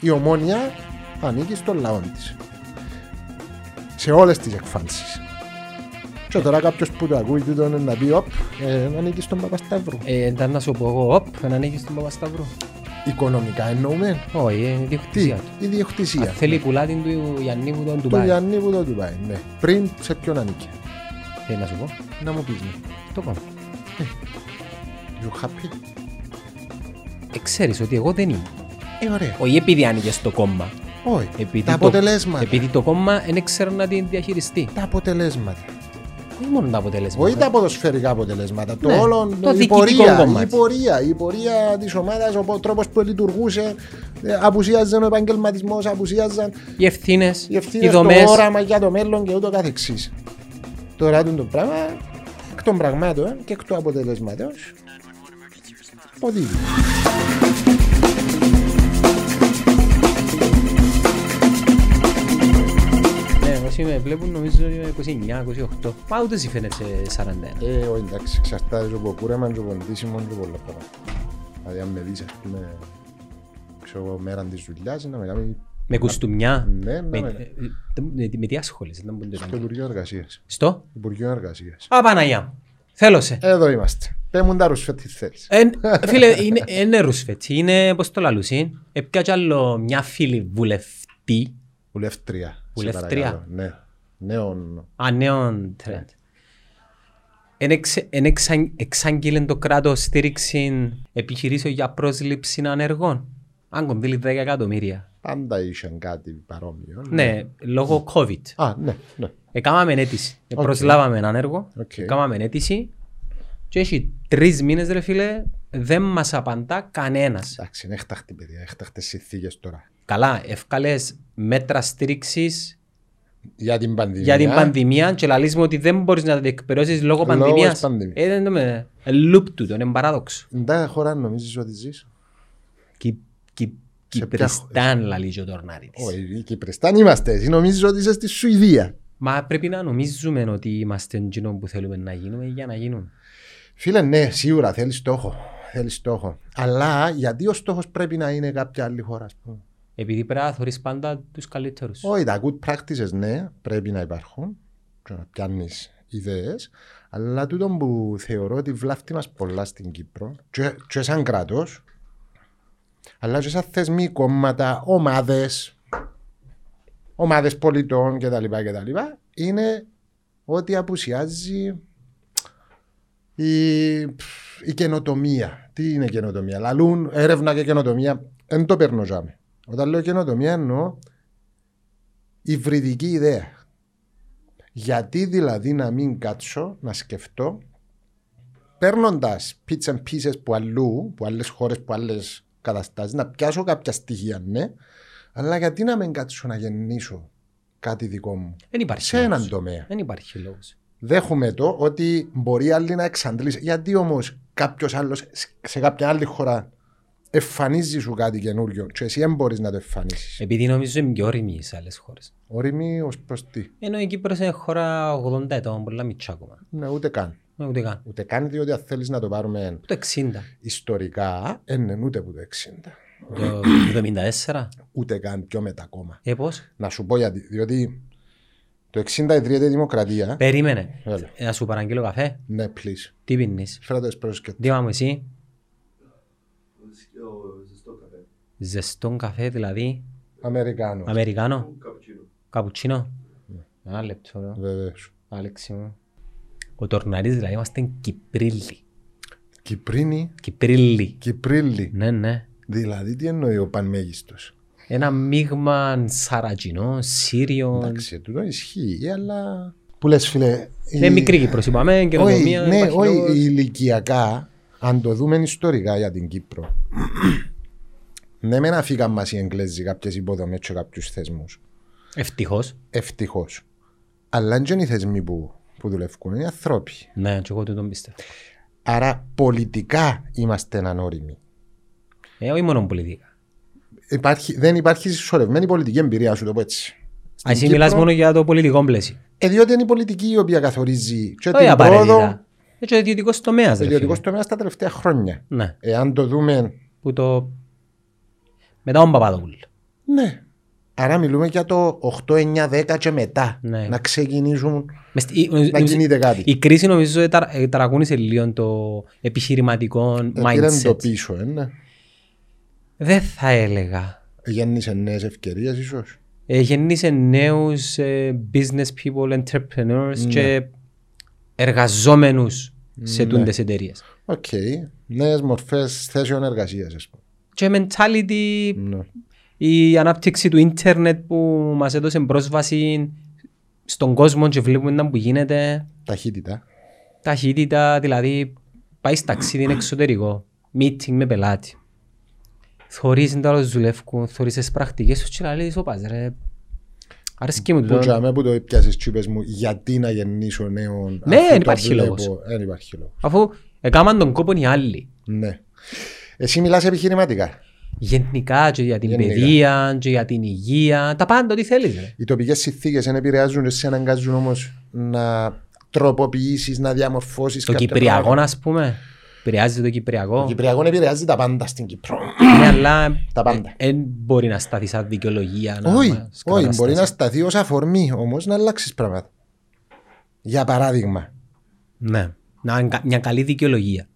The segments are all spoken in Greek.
Η ομόνια ανήκει στον λαό της. Σε όλες τις εκφάνσεις. Και τώρα κάποιος που το ακούει τούτο είναι να πει, Οπ, ε, ανήκει στον Παπασταύρου. Ε, ήταν να σου πω εγώ, οπ, να ανοίγεις τον Παπασταύρου. Οικονομικά εννοούμε. Όχι, είναι η Τι, διοκτησία του. η διοκτησία. Αν θέλει πουλά την του Γιάννη που τον Του Ντουμπάι. Γιάννη που το του πάει, ναι. Πριν σε ποιον ανήκε. Θέλει να σου πω. Να μου πεις, ναι. Το κόμμα. You happy? Ε, ξέρεις ότι εγώ δεν είμαι. Ε, ωραία. Όχι επειδή άνοιγες στο κόμμα. Όχι. Επειδή Τα το- αποτελέσματα. Επειδή το κόμμα δεν ξέρω να την διαχειριστεί. Τα αποτελέσματα. Όχι μόνο τα αποτελέσματα. Όχι τα ποδοσφαιρικά αποτελέσματα. Το Ναι, όλο το η διοικητικό πορεία, κομμάτι. η πορεία, η πορεία της ομάδας, ο τρόπος που λειτουργούσε, ε, απουσίαζαν ο επαγγελματισμός, απουσίαζαν Οι ευθύνες, οι οι ευθύνε, το δομές. όραμα για το μέλλον και ούτω καθεξής. Τώρα το πράγμα, εκ των πραγμάτων και εκ του αποτελέσματος, ποδήλει. Όσοι με βλέπουν νομίζω ότι είμαι 29-28. Μα ούτε εσύ φαίνεσαι 41. Ε, όχι εντάξει, εξαρτάται και από κούρεμα και από ντύσιμο και πολλά πράγματα. Δηλαδή αν με δεις, ας πούμε, ξέρω εγώ, μέρα της δουλειάς, να με κάνει Με κουστούμια. Ναι, ναι, Με, ναι. ε, ε, με, με τι ασχολείσαι, να μπορεί στο να Υπουργείο Εργασίας. Στο; Υπουργείο Εργασίας. Α, Παναγιά μου. Θέλω σε. Εδώ είμαστε. Πες μου τα ρουσφέ τι θέλεις. Εν, φίλε, είναι, είναι ρουσφέτ. Είναι, πώς το λαλούσι, έπια κι άλλο μια φίλη βουλευτή, Βουλεύτρια. σε Βουλεύτρια. παρακαλώ. Ναι. Νέον. ανέων τρέντ. Εν εξ- εν εξαν- εξάγγειλε το κράτος στήριξη επιχειρήσεων για πρόσληψη ανεργών. Αν κονδύλι 10 εκατομμύρια. Πάντα είχαν κάτι παρόμοιο. Ναι, λόγω COVID. Α, ναι, ναι. Εκάμαμε αίτηση. Οκ. Προσλάβαμε έναν έργο. Οκ. Εκάμαμε αίτηση. Και έχει τρεις μήνες ρε φίλε, δεν μας απαντά κανένας. Εντάξει, είναι έκτακτη παιδιά, έκτακτες συνθήκες τώρα. Καλά, έβκαλες μέτρα στήριξης Για την πανδημία. για την πανδημία και λαλείς μου ότι δεν μπορείς να τα διεκπεραιώσεις λόγω Λόγω πανδημίας. της πανδημίας. Ε, δεν το με... ε, Loop του, το είναι παράδοξο. Εν τάδε χώρα νομίζεις ότι ζεις; Κι- κι- ποια Κυπριστάν λαλείς ο τορνάρι της. Όχι, οι Κυπριστάν είμαστε. Εσύ νομίζεις ότι είσαι στη Σουηδία; Μα πρέπει να νομίζουμε ότι είμαστε εκείνο που θέλουμε να γίνουμε για να γίνουμε. Φίλε, ναι, σίγουρα θέλεις στόχο. Θέλεις στόχο. Αλλά γιατί ο στόχος πρέπει να είναι κάποια άλλη χώρα, ας πούμε; Επειδή πρέπει να θωρείς πάντα τους καλύτερους. Όχι, τα good practices, ναι, πρέπει να υπάρχουν. Και να πιάνεις ιδέες. Αλλά τούτο που θεωρώ ότι βλάφτει μας πολλά στην Κύπρο, και, και σαν κράτος, αλλά και σαν θεσμοί, κόμματα, ομάδες, ομάδες πολιτών κτλ. κτλ. είναι ότι απουσιάζει η, η καινοτομία. Τι είναι καινοτομία; Λαλούν έρευνα και καινοτομία. Δεν το παίρνω ζάμε. Όταν λέω καινοτομία εννοώ υβριδική ιδέα. Γιατί δηλαδή να μην κάτσω να σκεφτώ παίρνοντας bits and pieces που αλλού, που άλλες χώρες, που άλλες καταστάσεις, να πιάσω κάποια στοιχεία, ναι, αλλά γιατί να μην κάτσω να γεννήσω κάτι δικό μου Δεν υπάρχει σε λόγος. έναν τομέα; Δεν υπάρχει λόγος. Δέχομαι το ότι μπορεί άλλοι να εξαντλήσει. Γιατί όμως κάποιος άλλος σε κάποια άλλη χώρα εμφανίζει σου κάτι καινούριο και εσύ δεν μπορείς να το εμφανίσεις. Επειδή νομίζω είναι πιο όρημοι σε άλλες χώρες. Όριμη ως προς τι; Ενώ η Κύπρος είναι χώρα 80 ετών, πολλά μητσά ακόμα. Ναι, ούτε καν. Ε, Ούτε καν. Ούτε καν διότι αν θέλεις να το πάρουμε Το 60. ιστορικά, δεν είναι ούτε που το 60. Το 74. Ούτε καν πιο μετά ακόμα. Ε, πώς; Να σου πω γιατί. Διότι το 60 ιδρύεται η δημοκρατία. Περίμενε. Έλα. Ε, Να σου παραγγείλω καφέ. Ναι, please. Τι πίνεις; Φέρα το εσπρέσο και Δήμα μου εσύ. Ζεστό καφέ δηλαδή. Αμερικάνος. Αμερικάνο. Καπουτσίνο. Ένα λεπτό. ρε. Βεβαίως. Άλεξη μου. Ο Τορναρής δηλαδή είμαστε Κυπρίλοι. Κυπρίνη, Κυπρίλοι. Κυπρίλη. Ναι, ναι. Δηλαδή, τι εννοεί ο πανμέγιστος; Ένα μείγμα σαρατζινό, σύριο. Εντάξει, τούτο ισχύει, αλλά. Που λες, φίλε. Είναι η- μικρή Κύπρος είπαμε, Όχι, καινοτομία. ναι, υπάρχει όχι, λόγος. ηλικιακά, αν το δούμε ιστορικά για την Κύπρο. Ναι, μεν αφήκαν μας οι Εγγλέζοι κάποιες υποδομές και κάποιους θεσμούς. Ευτυχώς. Ευτυχώς. Αλλά δεν είναι οι θεσμοί που, που δουλεύουν, είναι οι ανθρώποι. Ναι, και εγώ τούτον πιστεύω. Άρα πολιτικά είμαστε ανώριμοι. Ε, όχι μόνο πολιτικά. Υπάρχει, δεν υπάρχει συσσωρευμένη πολιτική εμπειρία, σου το πω έτσι. Α, εσύ Κύπρο- μιλάς μόνο για το πολιτικό πλαίσιο. Ε, διότι είναι η πολιτική η οποία καθορίζει και Όχι την πρόοδο απαραίτητα. Έτσι ο ιδιωτικός τομέας. του ρε ιδιωτικού φίλε. τομέας τα τελευταία χρόνια. Ναι, Εάν το δούμε που το... Μετά τον Παπαδόπουλο. Ναι. Άρα μιλούμε για το 8, 9, 10 και μετά. Ναι. Να ξεκινήσουν, Μες στη- να νομίζω- κινείται κάτι. Η κρίση νομίζω ταρα- ε, ταρακούνησε λίγο το επιχειρηματικό Ε, Πήραν το mindset. πίσω, ε, ναι. Δεν θα έλεγα. Γέννησε νέες ευκαιρίες ίσως. Ε, γεννήσε νέους ε, business people, entrepreneurs Ναι. και εργαζόμενους σε τούντες εταιρείες. Οκ. Νέες μορφές θέσεων εργασίας, ας πούμε. Και mentality, Ναι. η ανάπτυξη του ίντερνετ που μας έδωσε πρόσβαση στον κόσμο και βλέπουμε να που γίνεται, Ταχύτητα. ταχύτητα, δηλαδή πάει στα ταξίδι είναι εξωτερικό, meeting με πελάτη. Θωρείς είναι τέλος δουλεύκουν, θωρείς τις πρακτικές σου και λέει όπα ρε, αρέσκει μου Που το. τζάμε που το πιάσεις τσίπες μου γιατί να γεννήσω νέον Ναι, αφού δεν το υπάρχει βλέπω. λόγος. Δεν υπάρχει λόγος. Αφού έκαναν τον κόπο οι άλλοι. Ναι. Εσύ μιλάς επιχειρηματικά. Γενικά και για την Γενικά. παιδεία και για την υγεία, τα πάντα ό,τι θέλεις ρε. Οι τοπικές συνθήκες δεν επηρεάζουν και σε αναγκάζουν όμως να τροποποιήσεις, να διαμορφώσεις Το κάποια Κυπριακό πράγματα. ας πούμε, επηρεάζει το Κυπριακό. Το Κυπριακό επηρεάζει τα πάντα στην Κύπρο. Ναι, αλλά Τα πάντα. δεν μπορεί να σταθεί σαν δικαιολογία. να Όχι, μας όχι, καταστάσει. μπορεί να σταθεί ως αφορμή όμως να αλλάξεις πράγματα. Για παράδειγμα, Ναι, να είναι κα- μια καλή δικαιολογία.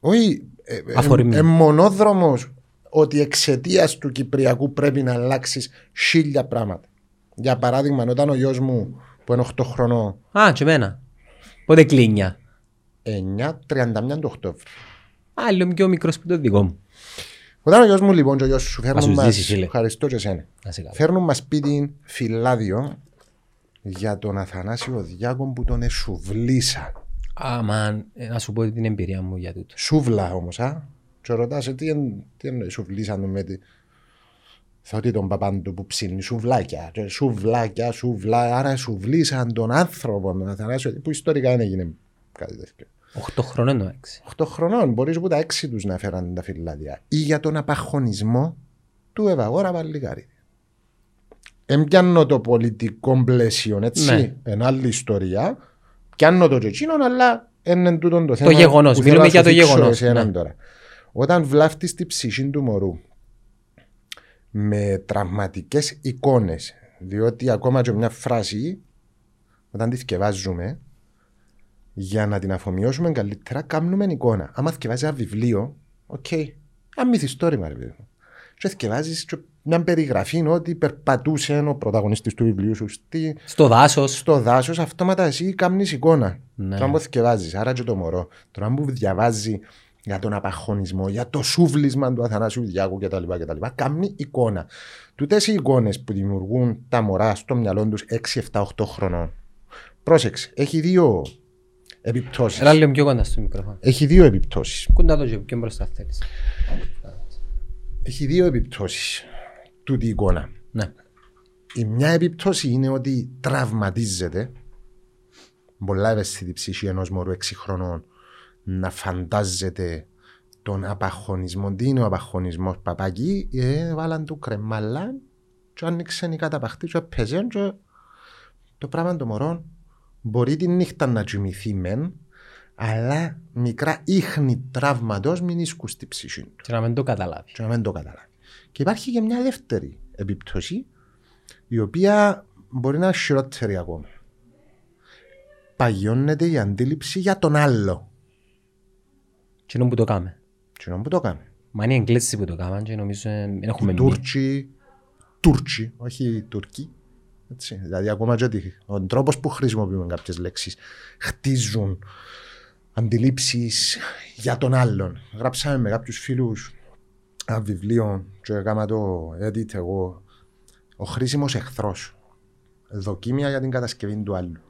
όχι ε, Αφορμή. ε, ε, μονόδρομος ότι εξαιτίας του Κυπριακού πρέπει να αλλάξεις χίλια πράγματα. Για παράδειγμα, όταν ο γιος μου που είναι 8 χρονών, Α, και εμένα. Πότε κλείνια; 9, 31 του Οκτώβρη. Α, λίγο πιο μικρός που το δικό μου. Όταν ο γιος μου λοιπόν και ο γιος σου Μας φέρνουν σου μας, ζήσει, φίλε. ευχαριστώ και εσένα, Να σε καλά. φέρνουν μας σπίτι φυλάδιο για τον Αθανάσιο Διάκον που τον εσουβλήσαν. Α, μαν, ε, να σου πω την εμπειρία μου για τούτο. Σούβλα όμως, α. Και ρωτάς, ε, τι, εν- τι εννοείς σουβλήσαν τον με τη... Θα ότι τον παπάντου που ψήνει σουβλάκια. Και σουβλάκια, σουβλά, άρα σουβλήσαν τον άνθρωπο, τον Αθανάσιο, που ιστορικά δεν έγινε κάτι τέτοιο. 8 χρόνων το έξι. 8 χρονών, μπορείς που τα έξι τους να φέραν τα φυλάδια. Ή για τον απαχωνισμό του Ευαγόρα Βαλικάρη. Εμπιάνω το πολιτικό πλαίσιο, έτσι, Ναι. εν άλλη ιστορία. Πιάνω το και εκείνον, αλλά είναι τούτο το θέμα. γεγονός, που μιλούμε θέλω να για σου το δείξω γεγονός, εσένα ναι. τώρα. Όταν βλάφτεις τη ψυχή του μωρού με τραυματικές εικόνες, διότι ακόμα και μια φράση, όταν τη θκιεβάζουμε, για να την αφομοιώσουμε καλύτερα, κάνουμε εικόνα. Άμα θκιεβάζει ένα βιβλίο, οκ, ένα μυθιστόρημα, ρε παιδί μου. Και θκιεβάζεις και μια περιγραφή ότι περπατούσε ο πρωταγωνιστής του βιβλίου σου στη, Στο δάσος. στο δάσος, αυτόματα εσύ κάνει εικόνα. Ναι. Τώρα που θκιεβάζει, άρα και το μωρό. Τώρα που διαβάζει για τον απαγχονισμό, για το σούβλισμα του Αθανάσιου Διάκου κτλ. κτλ κάνει εικόνα. Τούτες οι εικόνες που δημιουργούν τα μωρά στο μυαλό τους 6, 7, 8 χρονών. Πρόσεξε, έχει δύο επιπτώσεις. Έλα λίγο πιο κοντά στο μικρόφωνο. Έχει δύο επιπτώσεις. Κοντά το και πιο μπροστά θέλεις. Έχει δύο επιπτώσεις τούτη η εικόνα. Ναι. Η μια επίπτωση είναι ότι τραυματίζεται πολλά ευαίσθητη ψυχή ενός μωρού 6 χρονών να φαντάζεται τον απαχωνισμό. Τι είναι ο απαχωνισμός παπάκι, ε, βάλαν του κρεμάλα και άνοιξαν οι καταπαχτοί και έπαιζαν και το πράγμα των μωρών μπορεί τη νύχτα να κοιμηθεί μεν, αλλά μικρά ίχνη τραύματος μην ίσκουν στη ψυχή του Και να μην το καταλάβει. και να μην το καταλάβει. Και υπάρχει και μια δεύτερη επίπτωση, η οποία μπορεί να είναι χειρότερη ακόμα. Παγιώνεται η αντίληψη για τον άλλο. Και είναι που το κάμε. Τι είναι που το κάνει. Μα είναι οι Εγγλέζοι που το κάμαν και νομίζω ε, δεν έχουμε Οι μείνει. Τούρκοι, Τούρκοι, όχι οι Τουρκοί. Έτσι. Δηλαδή, ακόμα και ότι ο τρόπος που χρησιμοποιούμε κάποιες λέξεις χτίζουν αντιλήψεις για τον άλλον. Γράψαμε με κάποιους φίλους ένα βιβλίο και έκανα το edit εγώ. Ο χρήσιμος εχθρός. Δοκίμια για την κατασκευή του άλλου.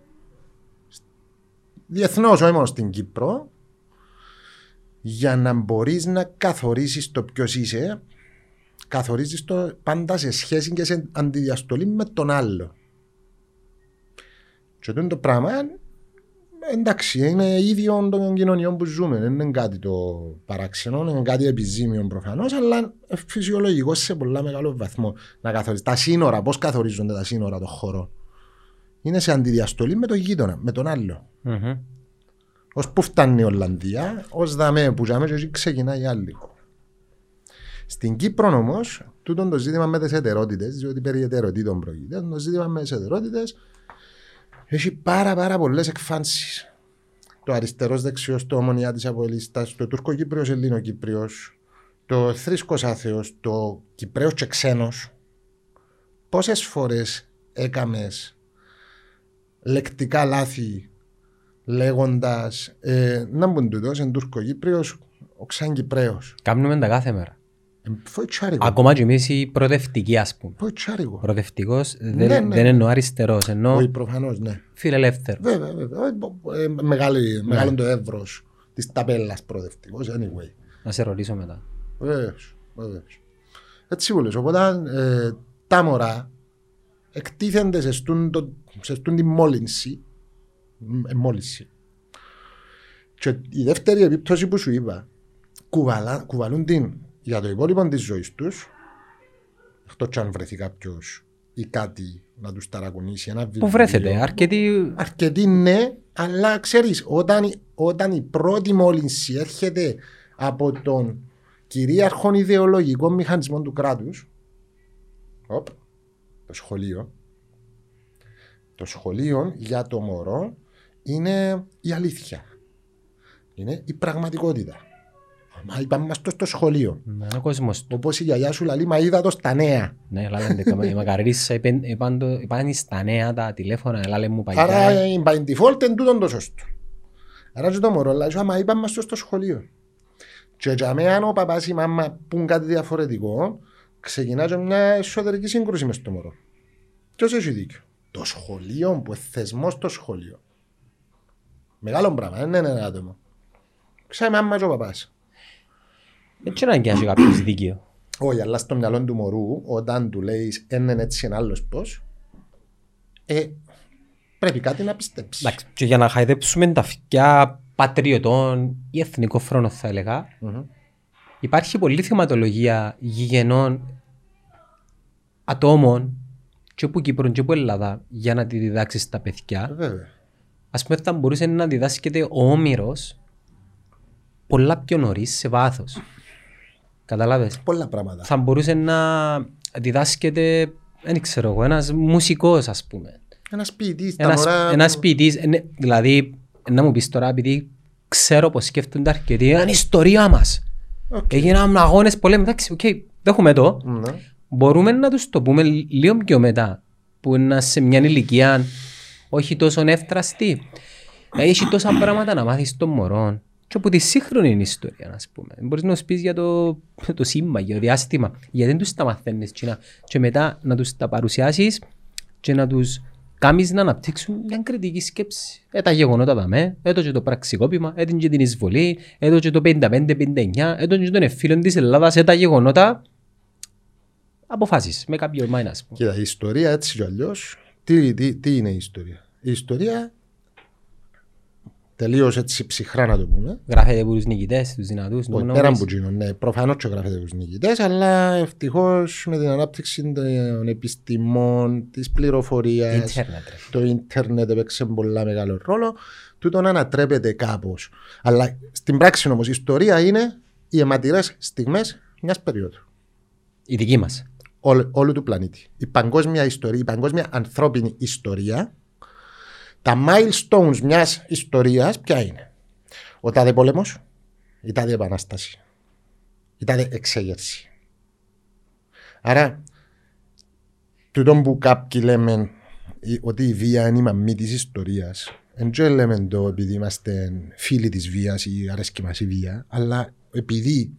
Διεθνώς, όχι μόνο στην Κύπρο, για να μπορείς να καθορίσεις το ποιος είσαι, καθορίζεις το πάντα σε σχέση και σε αντιδιαστολή με τον άλλο. Και αυτό το πράγμα, εντάξει, είναι ίδιο των κοινωνιών που ζούμε. Δεν είναι κάτι το παράξενο, είναι κάτι επιζήμιο προφανώς, αλλά φυσιολογικό σε πολλά μεγάλο βαθμό να καθορίζεις. Τα σύνορα, πώς καθορίζονται τα σύνορα των χωρών. Είναι σε αντιδιαστολή με τον γείτονα, με τον άλλο. Μμμ. Ως που φτάνει η Ολλανδία, ως δαμέ που ζάμε και εκεί ξεκινάει η άλλη χώρα. Στην Κύπρο όμως, τούτο το ζήτημα με τις ετερότητες, διότι περί ετεροτήτων πρόκειται, το ζήτημα με τις ετερότητες έχει πάρα, πάρα πολλές εκφάνσεις. Το αριστερός δεξιός, το ομονιά τη Αποελίστα, το τουρκοκύπριος Ελληνοκύπριος, το θρήσκος άθεος, το κυπρέος και ξένος. Πόσες φορές έκαμες λεκτικά λάθη λέγοντας ε, να μπουν τούτος, εν τουρκοκύπριος, ο ξαν Κυπρέος. Κάνουμε τα κάθε μέρα. Ε, Φοητσάρικο. Ακόμα και εμείς οι προοδευτικοί ας πούμε. Φοητσάρικο. Προοδευτικός δεν, Ναι, ναι. δεν εννοώ αριστερός, εννοώ Όχι, προφανώς, ναι. φιλελεύθερος. Βέβαια, βέβαια. Ε, ε, μεγάλη- Μεγάλο το εύρος της ταπέλας προοδευτικός, anyway. Να σε ρωτήσω μετά. Βεβαίως, βεβαίως. Έτσι που λες. Οπότε ε, τα μωρά εκτίθενται σε στούν, το, σε στούν τη μόλυνση. μ, ε, μόλυνση. Και η δεύτερη επίπτωση που σου είπα, κουβαλά, κουβαλούν την για το υπόλοιπο της ζωής τους, εκτός αν βρεθεί κάποιος ή κάτι να τους ταρακουνήσει. Ένα Πού βιβλίο. βρέθετε, αρκετοί Αρκετοί ναι, αλλά ξέρεις, όταν, όταν η πρώτη μόλυνση έρχεται από τον κυρίαρχο ιδεολογικό μηχανισμό του κράτους, οπ, το σχολείο, το σχολείο για το μωρό είναι η αλήθεια. Είναι η πραγματικότητα. Μα είπαμε μας το στο σχολείο. Ναι, είναι ο κόσμος του. Όπως η γιαγιά σου λέει, μα είδα το στα νέα. Ναι, λάλε, η Μακαρίσα είπαν στα νέα τα τηλέφωνα, λάλε μου Άρα παγιά. η by default είναι τούτον το σωστό. Άρα και το μωρό λέει, σου, άμα είπαμε στο στο σχολείο. Και για μένα αν ο παπάς ή η μάμα πούν κάτι διαφορετικό, ξεκινά και μια εσωτερική σύγκρουση μες στο μωρό. Ποιος έχει δίκιο; Το σχολείο που είναι θεσμός στο σχολείο. Μεγάλο πράγμα, δεν είναι ένα άτομο. Ξέρει η μάμα και ο παπάς. Έτσι να αγκιάσει κάποιος δίκαιο. Όχι, αλλά στο μυαλό του μωρού, όταν του λέεις έναν έτσι ένα άλλος πώς, ε, πρέπει κάτι να πιστέψεις. Εντάξει, και για να χαϊδέψουμε τα αυτιά πατριωτών ή εθνικό φρόνος θα έλεγα, Μμμ. υπάρχει πολλή θεματολογία γηγενών ατόμων και που Κύπρο και που Ελλάδα για να τη διδάξεις στα παιδιά. Βέβαια. Ας πούμε θα μπορούσε να διδάσκεται ο Όμηρος πολλά πιο νωρίς σε βάθος. Καταλάβες; Πολλά πράγματα. Θα μπορούσες να διδάσκεται, δεν ξέρω εγώ, ένας μουσικός ας πούμε. Ένας ποιητής, τα Ένας, μωρά. ένας ποιητής, ε, ναι, δηλαδή να μου πεις τώρα επειδή ξέρω πως σκέφτονται αρκετοί, είναι η ιστορία μας. Οκ. Έγιναν αγώνες πολέμους, εντάξει, οκ, δέχομαι το. Ναι. Μπορούμε να τους το πούμε λίγο πιο μετά, που είναι σε μια ηλικία όχι τόσο εύθραυστη. Δηλαδή, Έχει τόσα πράγματα να μάθεις των μωρών και από τη σύγχρονη ιστορία, ας πούμε. Μπορείς να σου πεις για το, το σύμπαν, για το διάστημα, γιατί δεν τους τα μαθαίνεις και, να- και μετά να τους τα παρουσιάσεις και να τους κάνεις να αναπτύξουν μια κριτική σκέψη. Ε, τα γεγονότα δαμέ, έτω και το πραξικόπημα, έτω και την εισβολή, έτω και το 55-59, έτω και τον εφήλων της Ελλάδας, ε, τα γεγονότα αποφάσεις με κάποιο μάιν ας πούμε. Κοίτα, η ιστορία έτσι κι αλλιώς. Τι, τι, τι είναι η ιστορία; Η ιστορία τελείω έτσι ψυχρά να το πούμε. Γράφεται από τους νικητές, τους δυνατούς. Όχι, νου- πέραν νου- που γίνω, ναι, προφανώς και γράφεται από τους νικητές, αλλά ευτυχώς με την ανάπτυξη των επιστημών, της πληροφορίας, Ίντερνετ, ρε. το ίντερνετ έπαιξε πολλά μεγάλο ρόλο. Τούτο να ανατρέπεται κάπως. Αλλά στην πράξη όμως η ιστορία είναι οι αιματηρές στιγμές μιας περίοδου. Η δική μας. όλου, όλου του πλανήτη. Η παγκόσμια ιστορία, η παγκόσμια ανθρώπινη ιστορία, τα milestones μιας ιστορίας ποια είναι; Ο τάδε πόλεμος, η τάδε επανάσταση, η τάδε εξέγερση; Άρα, τούτο που κάποιοι λέμε η- ότι η βία είναι η μαμή της ιστορίας, δεν και λέμε το επειδή είμαστε φίλοι της βίας ή αρέσκει μας η βία, αλλά επειδή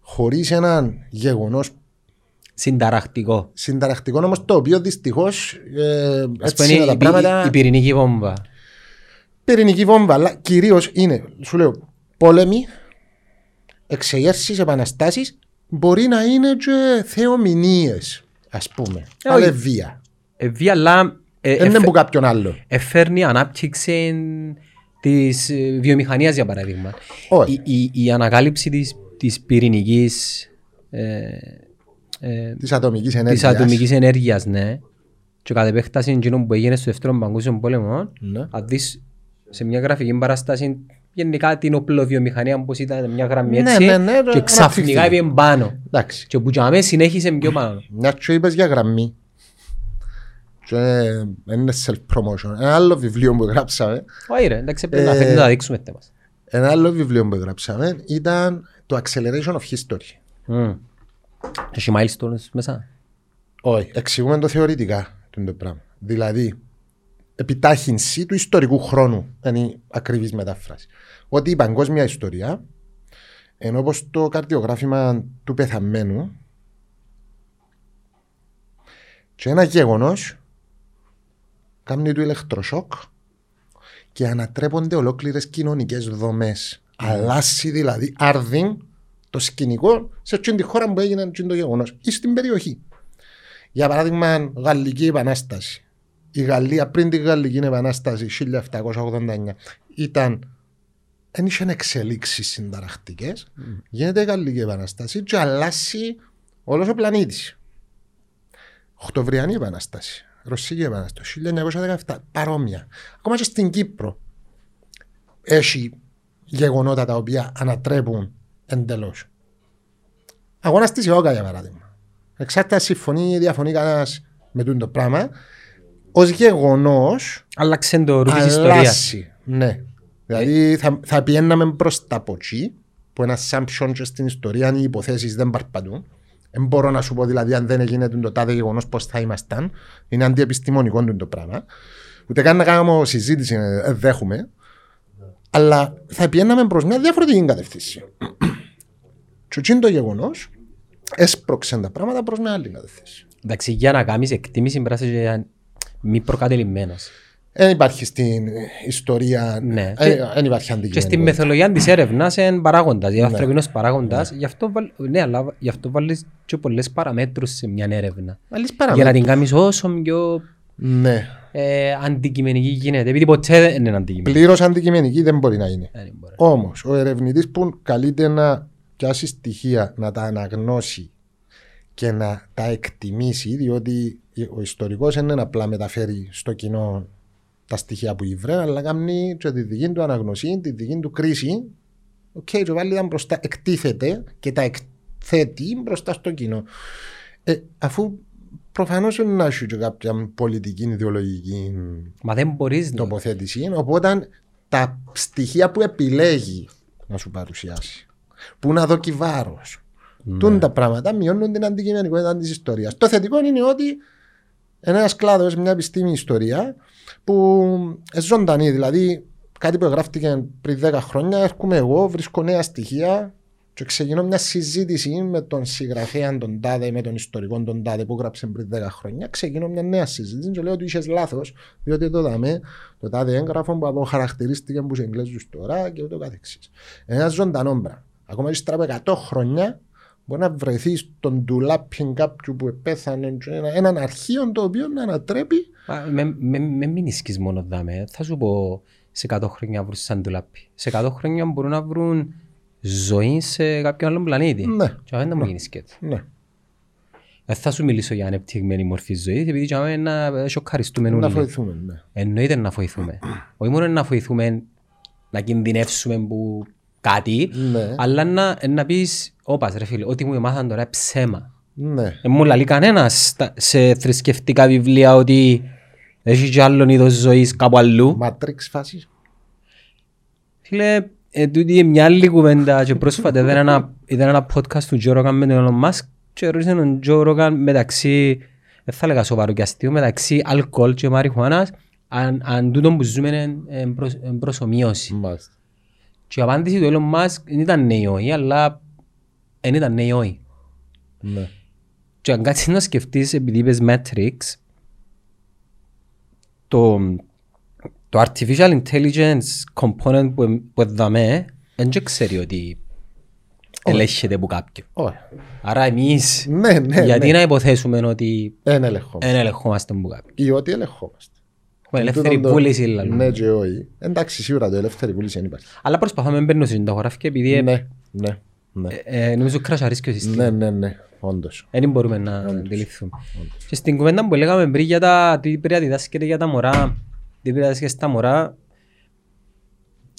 χωρίς έναν γεγονός Συνταρακτικό. συνταρακτικό όμως το οποίο δυστυχώς ε, Ας έτσι πούμε είναι η, τα η, πράγματα η πυρηνική βόμβα. πυρηνική βόμβα αλλά κυρίως είναι σου λέω πόλεμοι εξεγέρσεις, επαναστάσεις μπορεί να είναι και θεομηνίες ας πούμε Ε, αλλά όχι. βία Ε, βία, αλλά ε, δεν είναι εφε- που κάποιον άλλο εφέρνει ανάπτυξη της ε, βιομηχανίας για παράδειγμα. όχι Η, η, η ανακάλυψη της, της πυρηνικής ε, ε, της ατομικής της ενέργειας ατομικής ενέργειας, ναι. Και κατ' επέκταση εκείνο που έγινε στο δεύτερο παγκόσμιο πόλεμο, Ναι. αν δεις σε μια γραφική παράσταση γενικά την οπλοβιομηχανία όπως ήταν μια γραμμή Ναι, έτσι ναι, ναι, και ξαφνικά αναπτύχθηκε. έπιε πάνω. Εντάξει. Και που τζαμέ συνέχισε πιο πάνω. Μια και είπες για γραμμή. Και είναι self-promotion. Ένα άλλο βιβλίο που γράψαμε, Όχι ρε, εντάξει πρέπει να Ε, θέλουμε να τα δείξουμε θέμας. ένα άλλο βιβλίο που γράψαμε ήταν το Acceleration of History. Μμ. Έχει milestones μέσα; Όχι, εξηγούμε το θεωρητικά το το πράγμα. Δηλαδή, επιτάχυνση του ιστορικού χρόνου. Είναι η ακριβής μετάφραση. Ότι η παγκόσμια ιστορία, ενώ όπως το καρδιογράφημα του πεθαμένου, και ένα γεγονός κάνει του ηλεκτροσόκ και ανατρέπονται ολόκληρες κοινωνικές δομές. Αλλάσει δηλαδή άρδιν το σκηνικό σε εκείνη τη χώρα που έγινε εκείνο το γεγονός ή στην περιοχή. Για παράδειγμα, Γαλλική Επανάσταση. Η Γαλλία πριν την Γαλλική Επανάσταση 1789 ήταν. Δεν είχε εξελίξεις συνταρακτικές. Γίνεται η Γαλλική Επανάσταση και αλλάσει όλος ο πλανήτης. Οκτωβριανή Επανάσταση. Ρωσική Επανάσταση. 1917. Παρόμοια. Ακόμα και στην Κύπρο έχει γεγονότα τα οποία ανατρέπουν εντελώς. Αγώνας της ΙΟΚΑ για παράδειγμα. Εξάρτητα συμφωνεί ή διαφωνεί κανένας με τούτο το πράγμα. Ω γεγονός Άλλαξε το ρου της ιστορίας. αλλάσει. Ναι. Δηλαδή θα, θα πιέναμε προς τα από εκεί, που ένα assumption και στην ιστορία αν οι υποθέσεις δεν παρπατούν. Δεν μπορώ να σου πω δηλαδή αν δεν έγινε το τάδε γεγονός πώς θα ήμασταν. Είναι αντιεπιστημονικό τούτο το πράγμα. Ούτε καν να κάνουμε συζήτηση, ε, δέχομαι. Αλλά θα πιέναμε προς μια διαφορετική κατευθύνση. Και εκείνο το γεγονός έσπρωξε τα πράγματα προς μια άλλη κατευθύνση. Εντάξει, για να κάνεις εκτίμηση πρέπει να είσαι μη προκατελημένος. Δεν υπάρχει στην ιστορία. Ναι. ε, Και- Δεν υπάρχει Και αντικείμενο. στη μεθολογία της έρευνας είναι παράγοντας, είναι ανθρωπινός παράγοντας. Γι' αυτό, βάλ- ναι, αλλά γι' αυτό βάλεις και πολλές παραμέτρους σε μια έρευνα. Άλλες Για να παραμέτρους. την κάνεις όσο πιο Ναι. ε, αντικειμενική γίνεται. Επειδή ποτέ δεν είναι αντικειμενική. Πλήρως αντικειμενική δεν μπορεί να είναι. Ε, δεν μπορεί. Όμως, ο ερευνητής που καλείται να πιάσει στοιχεία, να τα αναγνώσει και να τα εκτιμήσει, διότι ο ιστορικός δεν είναι απλά μεταφέρει στο κοινό τα στοιχεία που ήβρε, αλλά κάνει και τη δική του ανάγνωση, τη δική του κρίση. Οκ, okay, και βάλει τα μπροστά, εκτίθεται και τα εκθέτει μπροστά στο κοινό. Ε, αφού προφανώς δεν να έχει και κάποια πολιτική ιδεολογική Μα δεν μπορείς να... τοποθέτηση. Οπότε τα στοιχεία που επιλέγει να σου παρουσιάσει, που να δώσει βάρος, τούν τα πράγματα μειώνουν την αντικειμενικότητα της ιστορίας. Το θετικό είναι ότι ένας κλάδος, μια επιστήμη ιστορία, που ε, ζωντανή, δηλαδή κάτι που εγγράφτηκε πριν 10 χρόνια, έρχομαι εγώ, βρίσκω νέα στοιχεία και ξεκινώ μια συζήτηση με τον συγγραφέα τον Τάδε, με τον ιστορικό τον Τάδε που έγραψε πριν 10 χρόνια. Ξεκινώ μια νέα συζήτηση και λέω ότι είσαι λάθος, διότι το δαμε το Τάδε έγγραφο που αποχαρακτηρίστηκε από του Εγγλέζου τώρα και ούτω καθεξής. Ένας ζωντανός πράγμα. Ακόμα και ύστερα από 100 χρόνια μπορεί να βρεθείς στον ντουλάπιν κάποιου που πέθανε, και ένα, έναν αρχείο το οποίο να ανατρέπει. Μα Με, με, με μην ισχύεις μόνο δάμε. Θα σου πω σε 100 χρόνια βρουν σαν τουλάπι. Σε 100 χρόνια μπορούν να βρουν ζωή σε κάποιον άλλον πλανήτη. Ναι. Και δεν θα μου γίνει σκέτο. Ναι. Δεν θα σου μιλήσω για ανεπτυγμένη μορφή ζωής, επειδή και αμέ να σοκαριστούμε Να όλοι. βοηθούμε. Ναι. Εννοείται να βοηθούμε. Όχι μόνο να βοηθούμε να κινδυνεύσουμε που κάτι, Ναι. αλλά να, να πεις, όπας ρε φίλε, ό,τι μου μάθαν τώρα είναι ψέμα. ναι. Δεν μου λέει κανένας στα- σε θρησκευτικά βιβλία ότι έχει κι άλλον είδος ζωής κάπου αλλού. Μάτριξ φάσης. Φίλε, ε, τούτη είναι μια άλλη κουβέντα και πρόσφατα είδα ένα, είδα ένα podcast του Joe Rogan με τον Elon Musk και ρωτήσε τον Joe Rogan μεταξύ, δεν θα έλεγα σοβαρό και αστείο, μεταξύ αλκοόλ και μαριχουάνας αν, αν τούτο που ζούμε είναι εν προσ- εν προσωμείωση. Μάλιστα. Και η απάντηση του Elon Musk δεν ήταν ναι ή όχι, αλλά δεν ήταν ναι ή όχι. Ναι. Και αν κάτσεις να σκεφτείς, επειδή είπες Matrix, το, το artificial intelligence component που, που δαμε, δεν και ξέρει ότι ελέγχεται από κάποιον. Όχι. Άρα εμείς, Ναι, ναι. γιατί ναι. να υποθέσουμε ότι Εν ελεγχόμαστε. δεν ελεγχόμαστε από κάποιον. Ή ότι ελεγχόμαστε. Έχουμε ελεύθερη Τούτον το- βούληση, λαλούμε. Ναι, και όχι. Εντάξει, σίγουρα το ελεύθερη βούληση δεν υπάρχει. Αλλά προσπαθούμε να μπαίνουμε στην χωράφια επειδή Ναι, ναι. Ναι, ε, ε, νομίζω κρασαρίσκει ο σύστημα. ναι, ναι, ναι. όντως. Δεν μπορούμε να αντιληφθούμε. Και στην κουβέντα που λέγαμε πριν για τα τι πρέπει να διδάσκεται για τα μωρά, τι πρέπει να διδάσκεται στα μωρά,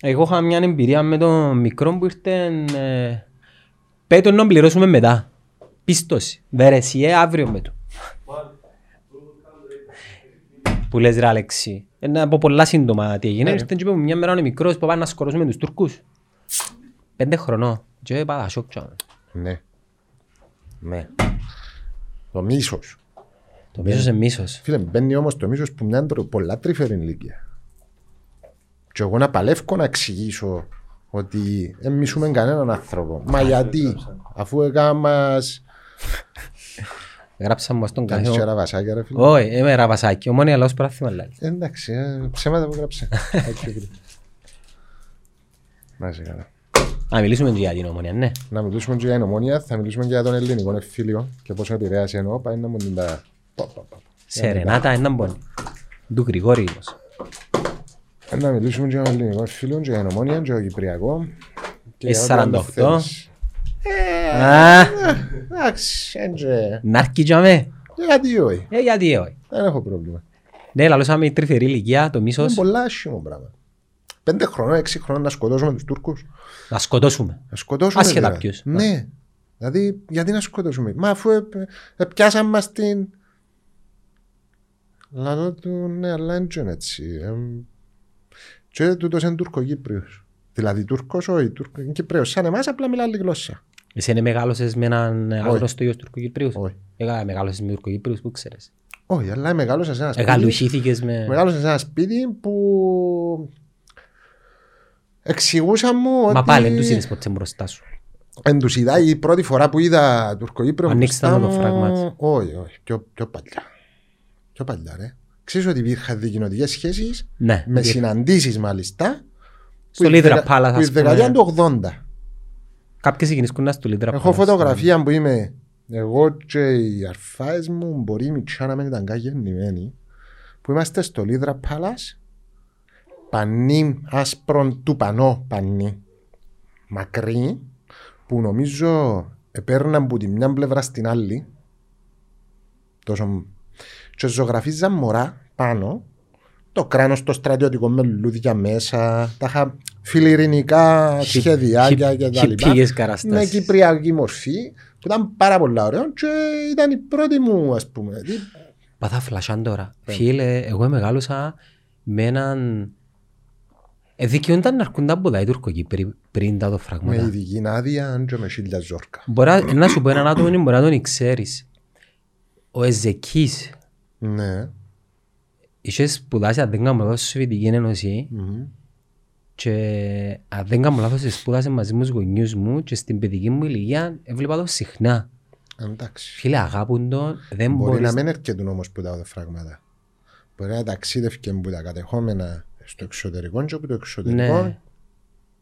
Εγώ είχα μια εμπειρία με τον μικρό που ήρθε. Ε, πέτω να πληρώσουμε μετά. Πίστοση. Βερεσιέ αύριο με του. Που λες ρε Αλέξη. Ε, Να πω πολλά σύντομα τι έγινε. Ήρθε και είπε μου μια μέρα ο μικρός που πάει να σκορώσουμε τους Τούρκους. Πέντε χρονών. Και είπα τα σοκ τσάμε. Ναι. Ναι. Το μίσος. Το μίσος είναι μίσος. Φίλε, μπαίνει όμως το μίσος που μια τρο- πολλά τρυφερή ηλικία. Και εγώ να παλεύω να εξηγήσω ότι δεν μισούμε κανέναν άνθρωπο. Μα γιατί, αφού έκανα μας... Γράψα μου στον Κάνεις και καθένα. ραβασάκια ρε φίλε. Όχι, είμαι ραβασάκι. Ομόνια λαός πράθυμα λέει. Εντάξει, ε, ψέματα που γράψε. Έτσι και γρήγορα. Να είσαι καλά. Να μιλήσουμε και για την ομόνια, ναι. Να μιλήσουμε και για την ομόνια, θα μιλήσουμε και για τον ελληνικό εφήλιο και πόσο επηρέασε εννοώ, πάει να μου την τα... Πα, πα, πα. Σερενάτα, έναν πόνι. Του Γρηγόρη όμως. Ε, Να μιλήσουμε και για τον ελληνικό εφήλιο, και για την ομόνια, και για το κυπριακό. και Ε, για ό,τι άλλο 48. Θέλεις. Α, Εντάξει, έντζε. να έρχει για με. Γιατί όχι, Ε, γιατί όχι. δεν έχω πρόβλημα. Ναι, λαλούσαμε η τρυφερή ηλικία, το Είναι μίσος, πολλά άσχημο πράγμα. Πέντε χρονών, έξι χρονών να σκοτώσουμε τους Τούρκους. να σκοτώσουμε. Να σκοτώσουμε. Άσχετα δηλαδή. ποιους. Ναι. Δηλαδή, γιατί να σκοτώσουμε; Μα αφού ε, ε, πιάσαμε μας την... Λαλό του, ναι, αλλά δεν είναι έτσι. Ε, και τούτος είναι Τουρκοκύπριος. Δηλαδή Τούρκος, όχι, Τούρκος, είναι Κυπρέος. Σαν εμάς απλά μιλά άλλη γλώσσα. Εσύ είναι μεγάλωσες με έναν άγνωστο γιος Τουρκοκυπρίους; Όχι. Εγά, μεγάλωσες με Τουρκοκυπρίους που ξέρεις. Όχι, αλλά μεγάλωσα σε ένα σπίτι. Εγαλουχήθηκες με... Μεγάλωσα σε ένα σπίτι που εξηγούσα μου ότι... Μα πάλι δεν τους είδες ποτέ μπροστά σου. Εν τους είδα η πρώτη φορά που είδα Τουρκοϊππρο Ανοίξτε μπροστά το μου- φράγμα της. Όχι, όχι, πιο, πιο παλιά. Πιο παλιά, ρε. Ξέρεις ότι υπήρχαν δικοινωτικές σχέσεις Ναι. με συναντήσεις μάλιστα Στο που η Λίδρα δεκα- Πάλας, που η ας πούμε. δεκαετία του 80. Κάποιες συγκινήσκουν να στο Λίδρα Έχω Πάλας. φωτογραφία που είμαι εγώ και οι αρφάες μου μπορεί η μητσά να μην ήταν καν γεννημένοι που είμαστε στο Λίδρα Πάλας πανί άσπρον του πανό πανί μακρύ που νομίζω επέρναν από τη μια πλευρά στην άλλη τόσο και ζωγραφίζαν μωρά πάνω το κράνος το στρατιωτικό με λουλούδια μέσα τα είχα φιλιρινικά Χι- σχεδιάκια χι- και τα λοιπά χιπίες με καταστάσεις. κυπριακή μορφή που ήταν πάρα πολύ ωραίο και ήταν η πρώτη μου ας πούμε τι- Παθά φλασάν τώρα. Ναι. Φίλε, εγώ μεγάλωσα με έναν... Ε, δικαιούνταν να έρχονταν από τα οι Τουρκοκύπροι πριν τα το με φράγματα. ειδική άδεια και με χίλια ζόρκα Μπορεί να- να σου πω έναν άτομο που μπορεί να τον ξέρεις. Ο Εζεκής ναι είχες σπουδάσει, αν δεν κάνω λάθος, στη Σοβιετική Ένωση Μμμ. και αν δεν κάνω λάθος, σπούδασες μαζί με τους γονιούς μου και στην παιδική μου ηλικία έβλεπα το συχνά. εντάξει Φίλε, αγάπουν τον, δεν Μπορεί μπορείς... να μην έρχεται όμως που τα other φράγματα. Μπορεί να ταξίδευκε που τα κατεχόμενα στο εξωτερικό και από το εξωτερικό Ναι.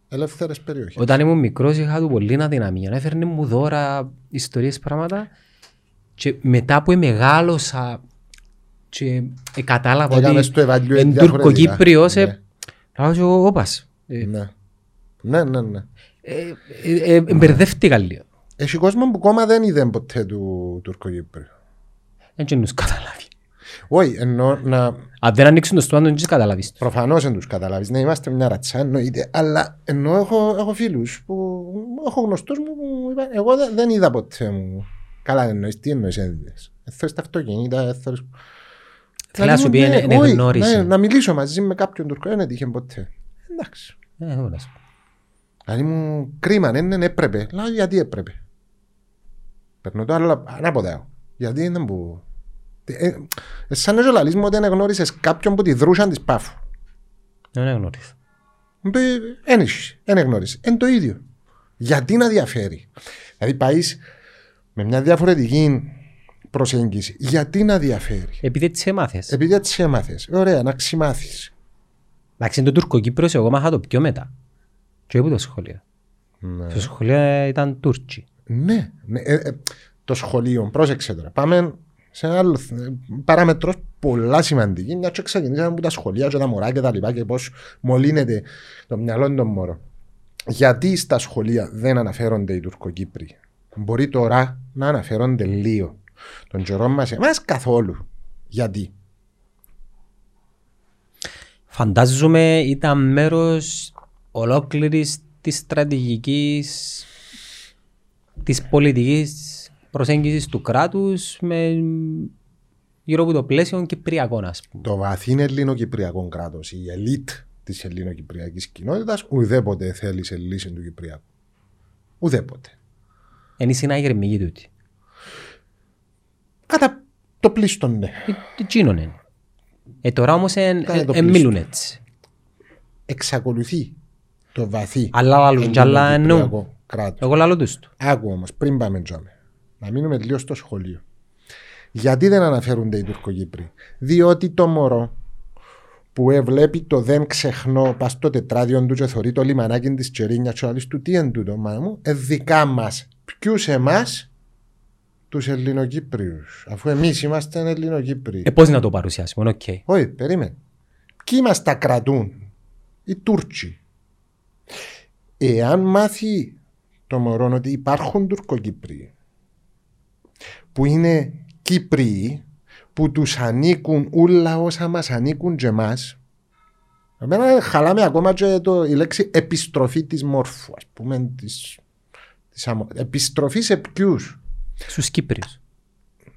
ελεύθερες περιοχές. Όταν ήμουν μικρός είχα του πολύ αδυναμία. Έφερνε μου δώρα, ιστορίες, πράγματα και μετά που μεγάλωσα και ε, κατάλαβα Έκανες ότι το evaluate εν διαφορετικά. Τουρκοκύπριος Ναι. ε, λέω και εγώ όπας. Ε, Ναι. Ναι, ναι, ναι. ε, ε, ε, Μπερδεύτηκα λίγο. Έχει κόσμο που κόμμα δεν είδε ποτέ του Τουρκοκύπριου. Δεν και τους καταλάβει. Όχι, εννοώ να Αν δεν ανοίξουν το στόμα, δεν τους καταλάβεις. προφανώς δεν τους καταλάβεις. Ναι, είμαστε μια ρατσά, εννοείται. Αλλά εννοώ έχω, έχω φίλους που έχω γνωστούς μου που είπαν εγώ δεν, δεν είδα ποτέ μου. Καλά εννοείς, τι εννοείς ένδυες. Εθώρες τα αυτοκίνητα, εθώρες... Θέλω να σου πει, Ναι, είναι- είναι όχι, γνώριση. ναι, Να μιλήσω μαζί με κάποιον Τουρκό, δεν έτυχε ποτέ. Εντάξει. Ε, εγώ να σου πω. Δηλαδή μου κρίμα, ναι, ναι, ναι, έπρεπε. Λέω γιατί έπρεπε. Περνώ το άλλο ανάποδα. Γιατί δεν που... Ε, ε, σαν να ζολαλείς μου ότι δεν γνώρισες κάποιον που τη δρούσαν της πάφου. Δεν γνωρίζω. Δεν έχεις, δεν γνώρισες. Είναι το ίδιο. Γιατί να διαφέρει. Δηλαδή πάεις με μια διαφορετική προσέγγιση. Γιατί να διαφέρει; Επειδή έτσι έμαθες. Επειδή έτσι έμαθες. Ωραία, να ξημάθεις. Εντάξει, το Τουρκοκύπρος εγώ μάθα το πιο μετά. Και από το σχολείο. Ναι. Το σχολείο ήταν Τούρκοι. Ναι, ναι ε, ε, το σχολείο, πρόσεξε τώρα. Πάμε σε ένα άλλο θε- παράμετρο πολλά σημαντική. Μια και ξεκινήσαμε από τα σχολεία και τα μωρά και τα λοιπά και πώς μολύνεται το μυαλό των μωρών. Γιατί στα σχολεία δεν αναφέρονται οι Τουρκοκύπροι; Μπορεί τώρα να αναφέρονται λίγο. Τον καιρό μας, εμάς καθόλου. Γιατί; Φαντάζομαι ήταν μέρος ολόκληρης της στρατηγικής της πολιτικής προσέγγισης του κράτους με γύρω από το πλαίσιο κυπριακών ας πούμε. Το βαθύ ελληνοκυπριακό κράτος, η ελίτ της ελληνοκυπριακής κοινότητας, ουδέποτε θέλει σε λύση του Κυπριακού. Ουδέποτε. Είναι η συναγερμική τούτη. Κατά το πλήστον, ναι. Ε, Τι τσίνον είναι. Ε, τώρα όμως εν, Κάνε το εν, εν μιλούν έτσι. Εξακολουθεί το βαθύ Αλλά λαλούν κι άλλα εννοούν. ελληνοκυπριακό κράτος. Εγώ λαλώ τους του. Άκου όμως, πριν πάμε τζάμε, να μείνουμε λίγο στο σχολείο. Γιατί δεν αναφέρονται οι Τουρκοκύπροι, Διότι το μωρό που έβλεπε το δεν ξεχνώ, πας στο τετράδιο του και θωρεί το λιμανάκι της Τσερίνια, και λέει του τι είναι τούτο, μα μου, ε, δικά μας. Ποιους εμάς, τους Ελληνοκύπριους. Αφού εμείς είμαστε Ελληνοκύπριοι. Ε, πώς να το παρουσιάσουμε, οκ. Όχι, περίμενε. Ποιοι μας τα κρατούν, οι Τούρκοι; Εάν μάθει το μωρό ότι υπάρχουν Τουρκοκύπριοι που είναι Κύπριοι που τους ανήκουν όλα όσα μας ανήκουν και εμάς εμένα χαλάμε ακόμα και το, η λέξη επιστροφή της Μόρφου ας πούμε της, της αμο- επιστροφή σε ποιους Στους Κύπριους.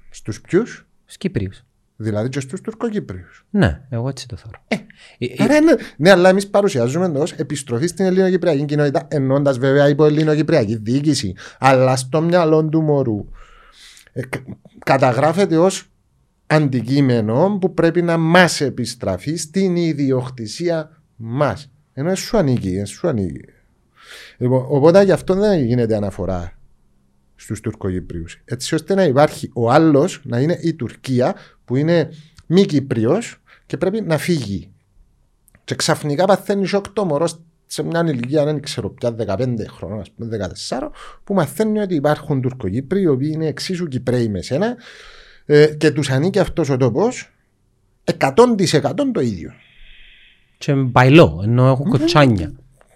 στους ποιους; Στους Κύπριους. δηλαδή και στους Τουρκοκύπριους Ναι, εγώ έτσι το θεωρώ. Ε, ε, Άρα είναι, ναι, αλλά εμείς παρουσιάζουμε ως επιστροφή στην Ελληνοκυπριακή κοινότητα, ενώντα βέβαια υπό Ελληνοκυπριακή διοίκηση. Αλλά στο μυαλό του μωρού ε, κα- καταγράφεται ως αντικείμενο που πρέπει να μας επιστραφεί στην ιδιοκτησία μας. Ενώ σου ανήκει, ε, σου ανήκει. Λοιπόν, οπότε γι' αυτό δεν γίνεται αναφορά στους Τουρκοκύπριου. Έτσι ώστε να υπάρχει ο άλλος να είναι η Τουρκία που είναι μη Κύπριος και πρέπει να φύγει. Και ξαφνικά παθαίνει σοκ το μωρός σε μια ηλικία, δεν ξέρω πια 15 χρόνια, ας πούμε 14, που μαθαίνει ότι υπάρχουν Τουρκοκύπροι οι οποίοι είναι εξίσου Κυπρέοι με σένα ε, και τους ανήκει αυτός ο τόπος 100% το ίδιο. Και μπαϊλό, ενώ έχουν κοτσάνια.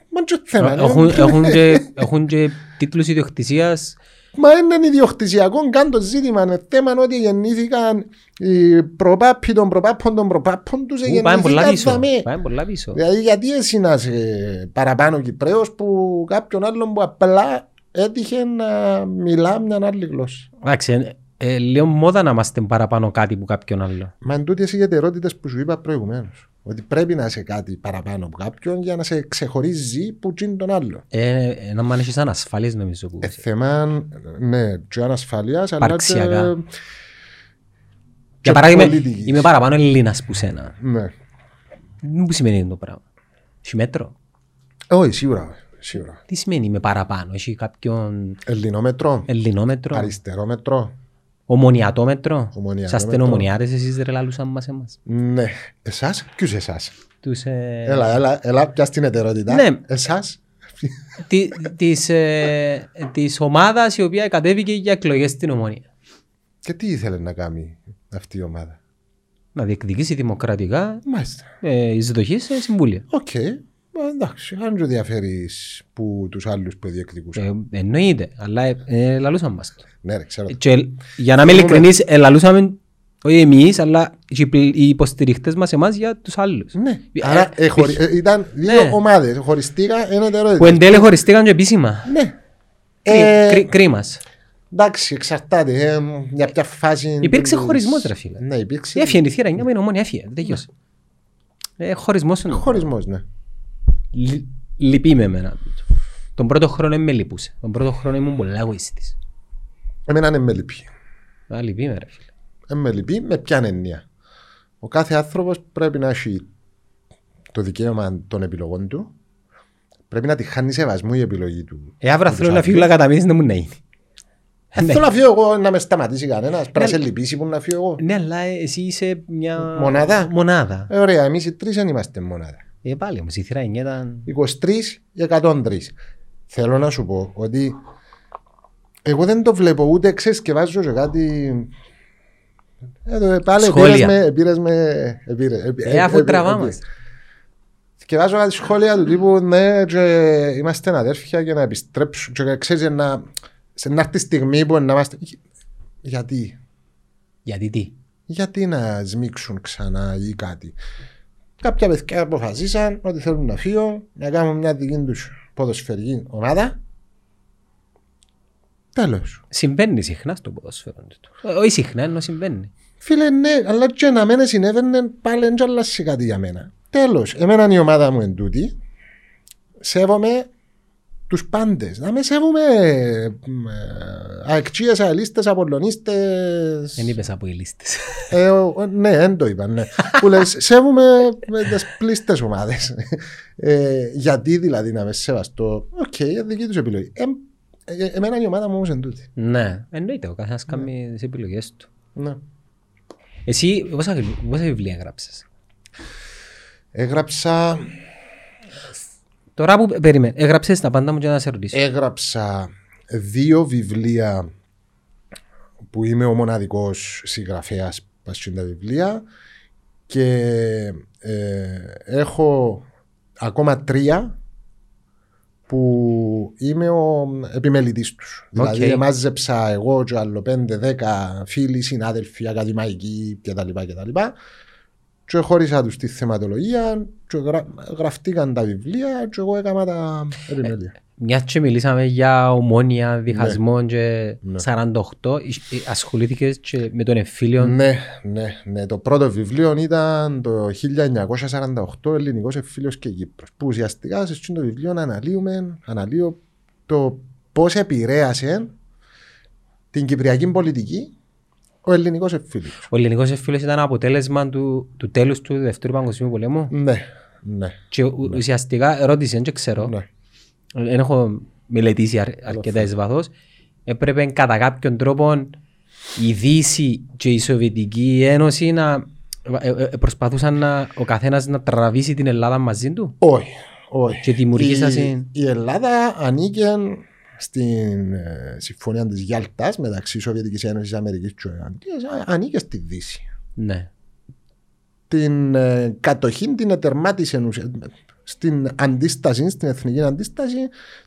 Μα και θέμα. ε, Έχουν, ε, έχουν, και, έχουν και τίτλους ιδιοκτησίας Μα είναι ιδιοκτησιακό καν το ζήτημα. Είναι θέμα ότι γεννήθηκαν οι προπάποι των προπάπων των προπάπων τους. που πάνε πολλά πίσω. Πάνε πολλά πίσω. Δηλαδή, γιατί εσύ να είσαι παραπάνω Κυπρέος που κάποιον άλλον που απλά έτυχε να μιλά μια άλλη γλώσσα; Εντάξει, ε, ε, λίγο μόδα να είμαστε παραπάνω κάτι που κάποιον άλλο. Μα εν τούτες οι ιδιαιτερότητες που σου είπα προηγουμένως. Ότι πρέπει να είσαι κάτι παραπάνω από κάποιον για να σε ξεχωρίζει που τσιν τον άλλο. Ε, ε, να μ' αν έχεις ανασφαλής νομίζω που Ε, θέμα, ναι, και ανασφαλείας, αλλά και... Παρξιακά. και Για παράδειγμα, πολιτικής. είμαι παραπάνω Ελλήνας που σένα. Ναι. Μου σημαίνει το πράγμα. Έχει μέτρο; Όχι, σίγουρα. σίγουρα. Τι σημαίνει είμαι παραπάνω; Έχει κάποιον Ελληνόμετρο, ελληνόμετρο, αριστερόμετρο. Ομονιατόμετρο. Ομονιατόμετρο. Είσαστε ομονιάτες εσείς ρε λαλούσαν μας εμάς. Ναι. Εσάς, ποιους εσάς; Τους, ε, Έλα, έλα, έλα, πιάσ' την ετερότητα. Ναι. Εσάς; τη- της, ε, της ομάδας η οποία κατέβηκε για εκλογές στην Ομόνια. Και τι ήθελε να κάνει αυτή η ομάδα; Να διεκδικήσει δημοκρατικά Μάλιστα. ε, εισδοχή σε συμβούλια. Οκ. Μα Εντάξει, αν σου διαφέρεις που τους άλλους που διεκδικούσαν. Ε, εννοείται, αλλά ε, ε, λαλούσαν μας το. Ναι, ρε, ξέρω. Και, για να είμαι ειλικρινής, ε, λαλούσαμε όχι εμείς, αλλά και οι πλ- οι υποστηριχτές μας εμάς για τους άλλους. Ναι. Ε, Άρα ε, ε, χωρι- ε, ήταν δύο ναι. ομάδες. Χωριστήκα ένα τερόιδε. Που εν τέλει χωριστήκαν και επίσημα. Ναι. Κρί- Ε, κρί- Κρίμας. Εντάξει, εξαρτάται. ε, για ποια φάση. Υπήρξε της- χωρισμός, ρε φίλε. Ναι, υπήρξε. Έφυγε η θύρα, μια με την ομόνια, έφυγε. Τελειώσε. Ε, χωρισμός είναι. Χωρισμός, ναι. Λυ- Λυπεί με εμένα. Τον πρώτο χρόνο με λυπούσε. Τον πρώτο χρόνο ήμουν πολλά εγωιστής. Εμένα είναι με λυπή. Α, λυπεί με ρε φίλε. Ε, με λυπή με ποια έννοια. Ο κάθε άνθρωπος πρέπει να έχει το δικαίωμα των επιλογών του. Πρέπει να τη χάνει σεβασμού η επιλογή του. Ε, αύριο του θέλω να άλλους. φύγω κατά μήνες να μου να είναι. Ε, Ναι. Θέλω να φύγω εγώ να με σταματήσει κανένας. Πρέπει να σε λυπήσει που να φύγω εγώ. Ναι, αλλά εσύ είσαι μια... Μονάδα. Μονάδα. Ε, ωραία, εμείς οι τρεις δεν είμαστε μονάδα. Ε, πάλι όμως η θύρα 9 ήταν... 23 για 103. Θέλω να σου πω ότι εγώ δεν το βλέπω ούτε ξέρεις και βάζω και κάτι... Εδώ, πάλι Σχόλια. πήρες με, πήρες με, επήρες, ε, Ε, αφού τραβάμαστε. Και βάζω κάτι σχόλια του τύπου ναι και είμαστε αδέρφια για να επιστρέψουν και ξέρεις να, σε να έρθει η στιγμή που να είμαστε... Γιατί, Γιατί τι; γιατί να σμίξουν ξανά ή κάτι; κάποια παιδιά αποφασίσαν ότι θέλουν να φύγουν, να κάνουν μια δική τους ποδοσφαιρική ομάδα. Τέλος. Συμβαίνει συχνά στο ποδόσφαιρο. τούτο. Ε, Όχι συχνά, ενώ συμβαίνει. Φίλε, ναι, αλλά και να μένε συνέβαινε πάλι δεν αλλάζει κάτι για μένα. Τέλος, εμένα η ομάδα μου εν τούτη. Σέβομαι τους πάντες. Να με σέβομαι αεξίε, αελίστε, απολωνίστες. Δεν είπες από οι λίστες. Ε, ο- ναι, δεν το είπα. Ναι. που λες, σέβομαι με τις πλείστες ομάδες. Ε, γιατί δηλαδή να με σεβαστώ. OK, okay, δική τους επιλογή. Ε, ε, εμένα η ομάδα μου όμως εν τούτη. ναι, εννοείται, ο καθένας κάνει τις επιλογές του. Ναι. Εσύ πόσα, πόσα βιβλία γράψες. Έγραψα, Τώρα που περίμενε, έγραψες τα πάντα μου και να σε ρωτήσω. έγραψα δύο βιβλία που είμαι ο μοναδικός συγγραφέας πας τα βιβλία και ε, έχω ακόμα τρία που είμαι ο επιμελητής τους. Δηλαδή εμάζεψα εγώ και άλλο πέντε, δέκα φίλοι, συνάδελφοι, ακαδημαϊκοί κτλ. κτλ. Και χώρισα τους τη θεματολογία και γρα, γραφτήκαν τα βιβλία και εγώ έκανα τα επιμέλεια. Μιας και μιλήσαμε για ομόνια, διχασμό και Ναι. 48, ε, ε, ασχολήθηκες και με τον εμφύλιο. Ναι, ναι, ναι. Το πρώτο βιβλίο ήταν το 1948 Ελληνικός Εφήλιος και Κύπρος. Που ουσιαστικά σε αυτό το βιβλίο αναλύουμε, αναλύω το πώς επηρέασε την κυπριακή πολιτική ο ελληνικός εφήλιος. Ο ελληνικός εμφύλιος ήταν αποτέλεσμα του, του τέλους του Δευτέρου Παγκοσμίου Πολέμου Ναι, ναι, και ου- ουσιαστικά ερώτηση, δεν ξέρω, ναι. Δεν έχω μελετήσει αρ, αρκετά εις βάθος, έπρεπε κατά κάποιον τρόπο η Δύση και η Σοβιετική Ένωση να ε, ε, ε, προσπαθούσαν να, ο καθένας να τραβήσει την Ελλάδα μαζί του; Όχι, όχι. Και δημιουργήσαν Η, συν- η Ελλάδα ανήκε στην ε, συμφωνία της Γιάλτας μεταξύ Σοβιετικής Ένωσης Αμερικής και Ολλανδίας, α- ανήκε στη Δύση. Ναι. την ε, κατοχή την ετερμάτισε ουσια- στην αντίσταση, στην εθνική αντίσταση,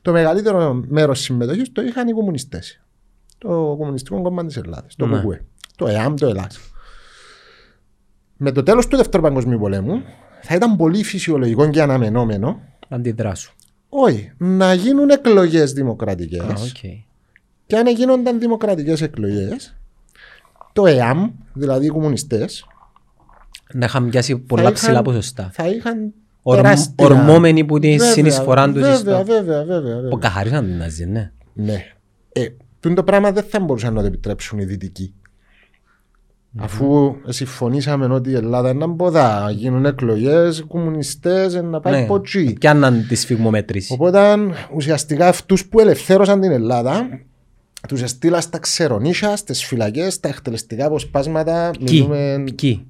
το μεγαλύτερο μέρος συμμετοχής το είχαν οι κομμουνιστές. Το Κομμουνιστικό Κόμμα της Ελλάδας, το Ναι. ΚΚΕ. Το ΕΑΜ, το ΕΛΑΣ. Με το τέλος του Δεύτερου Παγκοσμίου Πολέμου, θα ήταν πολύ φυσιολογικό και αναμενόμενο, Αντιδράσου. όχι, να γίνουν εκλογές δημοκρατικές. Α, οκ. Και αν γίνονταν δημοκρατικές εκλογές, το ΕΑΜ, δηλαδή οι κομμουνιστές, Να είχαν πιάσει πολλά είχαν- ψηλά ποσοστά. θα είχαν Ορμ- τεράστια- ορμόμενοι που τη Βέβαια, συνεισφορά τους Βέβαια, στο- βέβαια, βέβαια. βέβαια. Που καθαρίσαν την Ναζί, ναι. Ναι. Ε, τούτο το πράγμα δεν θα μπορούσαν να το επιτρέψουν οι δυτικοί. Αφού συμφωνήσαμε ότι η Ελλάδα είναι ποδά, να γίνουν εκλογές, κομμουνιστές, να πάει Ναι. ποτσί. Πιάνναν της σφιγμομέτρηση. Οπότε ουσιαστικά αυτούς που ελευθέρωσαν την Ελλάδα, τους έστειλαν στα ξερονίσια, στις φυλακές, στα εκτελεστικά αποσπάσματα. Κι, Μιλούμε. κι.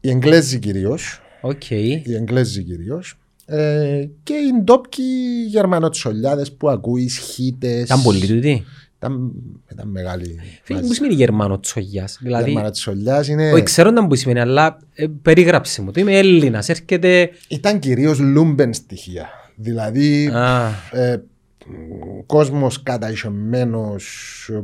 Οι Εγγλέζοι κυρίως. Οκ. οι Εγγλέζοι κυρίως. Ε, και οι ντόπιοι Γερμανοτσολιάδες που ακούει, Χίτες. Ήταν πολύ τούτοι. Ήταν, ήταν μεγάλη. Φίλε, μου σημαίνει Γερμανοτσολιάς. Δηλαδή, Γερμανοτσολιάς είναι. όχι, ξέρω να που σημαίνει, αλλά ε, περίγραψε μου. Το είμαι Έλληνας, έρχεται... Ήταν κυρίως λούμπεν στοιχεία. Δηλαδή, Α, ε, κόσμος καταϊσωμένο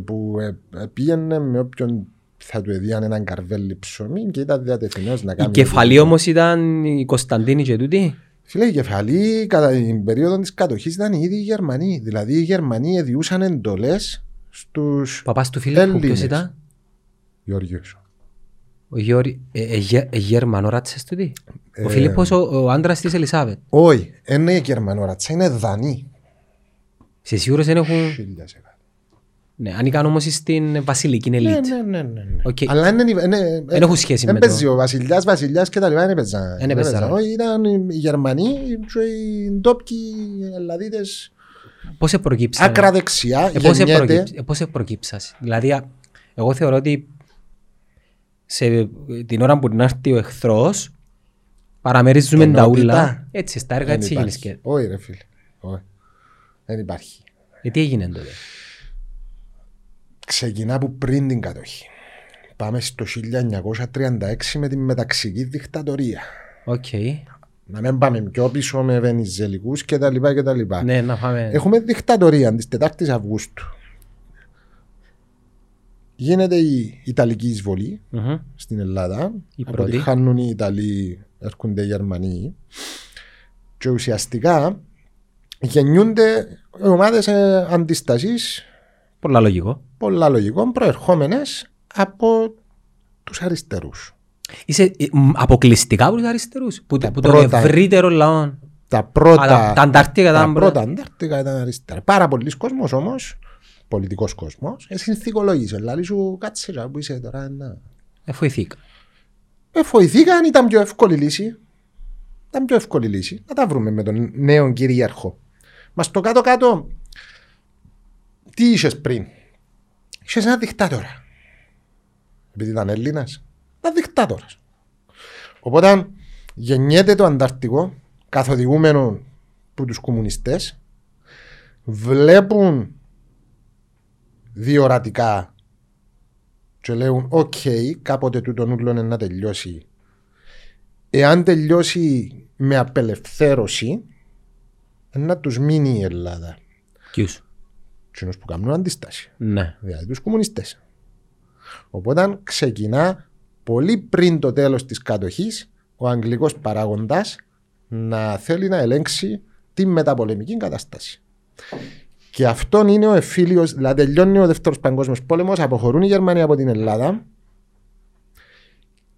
που ε, ε, πήγαινε με όποιον θα του έδιαν έναν καρβέλι ψωμί και ήταν διατεθειμένος να η κάνει. κεφαλή όμως ήταν η Κωνσταντίνη και τούτη; Φίλε, η κεφαλή κατά την περίοδο της κατοχής ήταν ήδη οι Γερμανοί. Δηλαδή, οι Γερμανοί εδιούσαν εντολές στους Παπάς του Φίλιππου, Έλληνες. ποιος ήταν; Γεωργίου. Ο Γιώρη, ε, ε, γε- ε, Γερμανό ράτσες τούτη; Ο Ε, Φίλιππος ο, ο άντρας της Ελισάβετ; Όχι, δεν είναι Γερμανός ράτσα, είναι Δανοί. Σε σίγουρος δεν έχουν... Χίλια σε κάτι. Ναι, ανήκαν όμως στην βασιλική Ναι, ελίτ. ναι, ναι, ναι. ναι. Οκ. Αλλά είναι- είναι- Δεν έχουν σχέση δεν με το- παίζει ο βασιλιάς, βασιλιάς και τα λοιπά, δεν έπαιζαν. Δεν έπαιζαν. Όχι, ήταν οι Γερμανοί και οι ντόπιοι Ελλαδίτες Πώς προκύψανε; άκρα δεξιά, Ε, πώς γεννιέται. προκύψ- ε, πώς προκύψας. Δηλαδή, α, εγώ θεωρώ ότι σε την ώρα που να έρθει ο εχθρός παραμερίζουμε τα Ενότητα. ούλα. Έτσι, στα έργα Δεν έτσι γίνεις υπάρχει. και... Όχι ρε φίλε. Όχι. Δεν υπάρχει. Ε, τι έγινε τότε; Ξεκινά από πριν την κατοχή. Πάμε στο 1936 με τη μεταξική δικτατορία. Οκ. Να μην πάμε πιο πίσω με Βενιζελικούς και τα λοιπά και τα λοιπά. Ναι, να πάμε... Έχουμε δικτατορία της 4ης Αυγούστου. Γίνεται η Ιταλική εισβολή Μμμ. στην Ελλάδα. Η πρώτη. Αποτυχάνουν οι Ιταλοί έρχονται οι Γερμανοί και ουσιαστικά γεννιούνται ομάδες ε, αντίστασης Πολλά λογικό. Πολλά λογικών προερχόμενες από τους αριστερούς. Είσαι ε, μ, αποκλειστικά από τους αριστερούς. Που, Τα που τον πρώτα- ευρύτερο λαό. Τα πρώτα, Α, τα- τα Αντάρτικα τα ήταν πρώτα Αντάρτικα ήταν αριστερά. Πάρα πολλοί κόσμος όμως, πολιτικός κόσμος, ε, συνθηκολόγησε. Δηλαδή σου κάτσε ρε, που είσαι τώρα. Να. Ε, φοηθήκα. Ε, βοηθήκαν, ήταν πιο εύκολη λύση. Ήταν πιο εύκολη λύση. Να τα βρούμε με τον νέο κυρίαρχο. Μας στο κάτω-κάτω, τι είσαι πριν; Είσαι ένα δικτάτορα. Επειδή ήταν Έλληνας, ήταν δικτάτορας. Οπότε γεννιέται το Ανταρκτικό, καθοδηγούμενο από τους κομμουνιστές, βλέπουν διορατικά και λέουν «ΟΚ, κάποτε τούτο νουλό είναι να τελειώσει». Εάν τελειώσει με απελευθέρωση, να τους μείνει η Ελλάδα. Ποιους; Κοινούς που κάνουν αντίσταση, Ναι. δηλαδή τους κομμουνιστές. Οπότε ξεκινά πολύ πριν το τέλος της κατοχής ο αγγλικός παράγοντας να θέλει να ελέγξει τη μεταπολεμική κατάσταση. Και αυτόν είναι ο εφήλιος, δηλαδή τελειώνει ο δεύτερος παγκόσμιος πόλεμος, αποχωρούν οι Γερμανοί από την Ελλάδα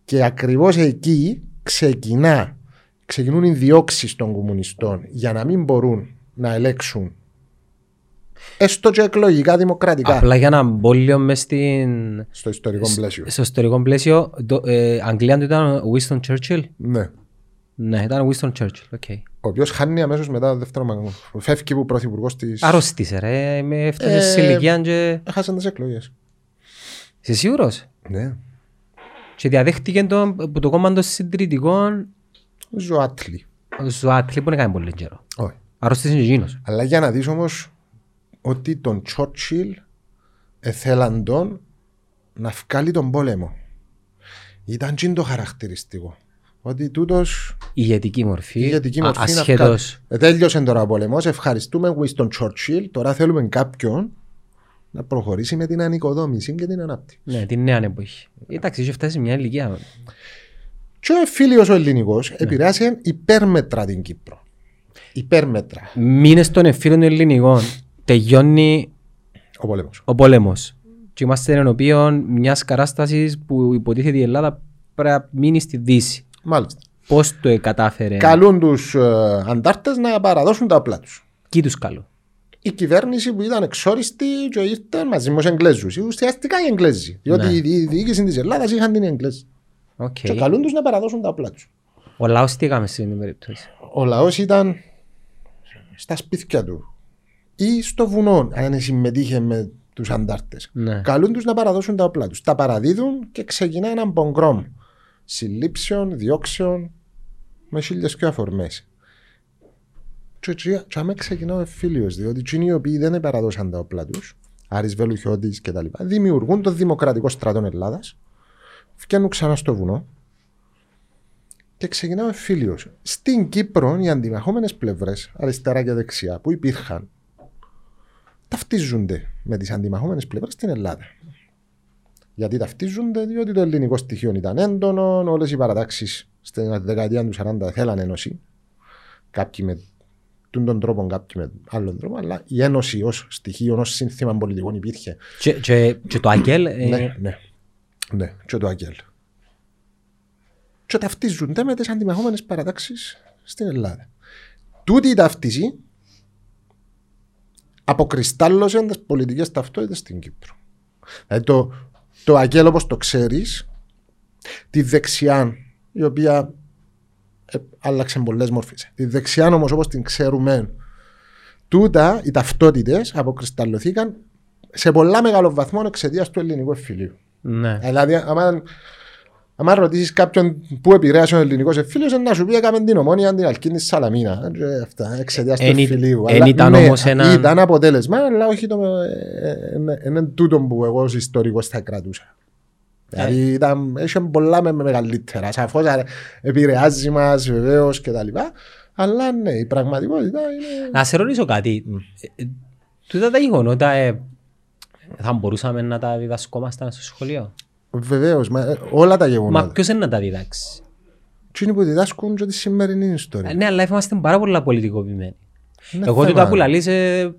και ακριβώς εκεί ξεκινά, ξεκινούν οι διώξεις των κομμουνιστών για να μην μπορούν να ελέξουν έστω και εκλογικά δημοκρατικά Απλά για να μπω λίγο μες στην... στο ιστορικό πλαίσιο. στο ιστορικό πλαίσιο, το, ε, Αγγλία του ήταν ο Winston Churchill; Ναι. Ναι, ήταν ο Winston Churchill. Okay. Ο οποίος χάνει αμέσως μετά το δεύτερο παγκόσμιο. Φεύγει που πρωθυπουργός τη. Αρρώστησε ρε, με έφτασε Ε, σε ηλικία και... Έχασαν τις εκλογές. Είσαι σίγουρος; Ναι. Και διαδέχτηκε το, που το κόμμα των συντηρητικών Ζωάτλι. ο Ζουάτλη που έκανε πολύ καιρό. Όχι. Αρρώστησε και εκείνος. Αλλά για να δεις όμως ότι τον Τσόρτσιλ εθέλαν τον να βγάλει τον πόλεμο. Ήταν τσιν το χαρακτηριστικό. Ότι τούτος Ηγετική μορφή, ηγετική α- μορφή να βγάλει. ασχέτως. Ε, Τέλειωσε τώρα ο πόλεμος. Ευχαριστούμε Winston Churchill. Τώρα θέλουμε κάποιον να προχωρήσει με την ανοικοδόμηση και την ανάπτυξη. Ναι, την νέα εποχή. Εντάξει, είχε φτάσει σε μια ηλικία. Και ο φίλος ο ελληνικός επηρεάσε υπέρμετρα την Κύπρο. Υπέρμετρα Μήνες των εμφύλων των ελληνικών τελειώνει ο πόλεμος. ο πόλεμος. Και είμαστε ενώπιον μιας κατάστασης που υποτίθεται η Ελλάδα πρέπει να μείνει στη Δύση. Μάλιστα. Πώς το κατάφερε. Καλούν τους ε, αντάρτες να παραδώσουν τα όπλα τους. Κι τους καλού. Η κυβέρνηση που ήταν εξόριστη και ήρθε μαζί με τους Εγγλέζους. Ουσιαστικά οι Εγγλέζοι. Διότι Ναι. η δι- διοίκηση της Ελλάδας είχαν την οι Εγγλέζοι. Οκ. Και καλούν τους να παραδώσουν τα όπλα τους. Ο λαός τι έκαμε σε αυτήν την περίπτωση; Ο λαός ήταν στα σπίτια του ή στο βουνό αν συμμετείχε με τους αντάρτες. Ναι. Καλούν τους να παραδώσουν τα όπλα τους. Τα παραδίδουν και ξεκινά έναν πογκρόμ συλλήψεων, διώξεων με χίλιες και αφορμές. Και έτσι και άμα ξεκινά ο εφήλιος, διότι εκείνοι οι οποίοι δεν παραδώσαν τα όπλα τους, Άρης Βελουχιώτης και τα λοιπά, δημιουργούν το Δημοκρατικό Στρατό Ελλάδας, φτιάχνουν ξανά στο βουνό και ξεκινά ο εφήλιος. Στην Κύπρο οι αντιμαχόμενες πλευρές, αριστερά και δεξιά, που υπήρχαν, ταυτίζονται με τις αντιμαχόμενες πλευρές στην Ελλάδα. Γιατί ταυτίζονται, διότι το ελληνικό στοιχείο ήταν έντονο, όλες οι παρατάξεις στην δεκαετία του 40 θέλαν ένωση. Κάποιοι με τούν τον τρόπο, κάποιοι με άλλον τρόπο, αλλά η ένωση ως στοιχείο, ως σύνθημα πολιτικών υπήρχε. Και, και, και το Αγγέλ, ε, Ναι, ναι. Ναι, και το Αγγέλ. Και ταυτίζονται με τις αντιμαχόμενες παρατάξεις στην Ελλάδα. Τούτη η ταύτιση αποκριστάλλωσε τις πολιτικές ταυτότητες στην Κύπρο. Δηλαδή το, το Αγγέλ όπως το ξέρεις, τη δεξιά η οποία ε, άλλαξε πολλές μορφές. Τη δεξιά όμως όπως την ξέρουμε, τούτα οι ταυτότητες αποκρισταλλωθήκαν σε πολλά μεγάλο βαθμό εξαιτίας του ελληνικού εφηλίου. ναι. Δηλαδή, άμα, άμα ρωτήσεις κάποιον πού επηρέασε ο ελληνικός εφήλιος, να σου πει έκαμε την ομόνια την Αλκίνη Σαλαμίνα. Ε, Αυτά εξαιτίας του Εν ή- εφηλίου. εν Αλλά ήταν ναι, όμως ένα- Ήταν αποτέλεσμα, αλλά όχι το. ε, ε, Είναι είναι τούτο που εγώ ως ιστορικός θα κρατούσα. Δηλαδή ήταν, είχε πολλά με, με μεγαλύτερα. Σαφώς επηρεάζει μας βεβαίως κτλ. Αλλά ναι, η πραγματικότητα είναι. Να σε ρωτήσω κάτι. Ε, ε, Τούτα τα γεγονότα ε, θα μπορούσαμε να τα διδασκόμασταν στο σχολείο; Βεβαίως, όλα τα Μα γεγονότα. ποιος είναι να τα διδάξει; Τι είναι που διδάσκουν και τη σημερινή ιστορία. Ναι, αλλά είμαστε πάρα πολλά πολιτικοποιημένοι. Είναι Εγώ θέμα. τούτα που λαλείς, ε,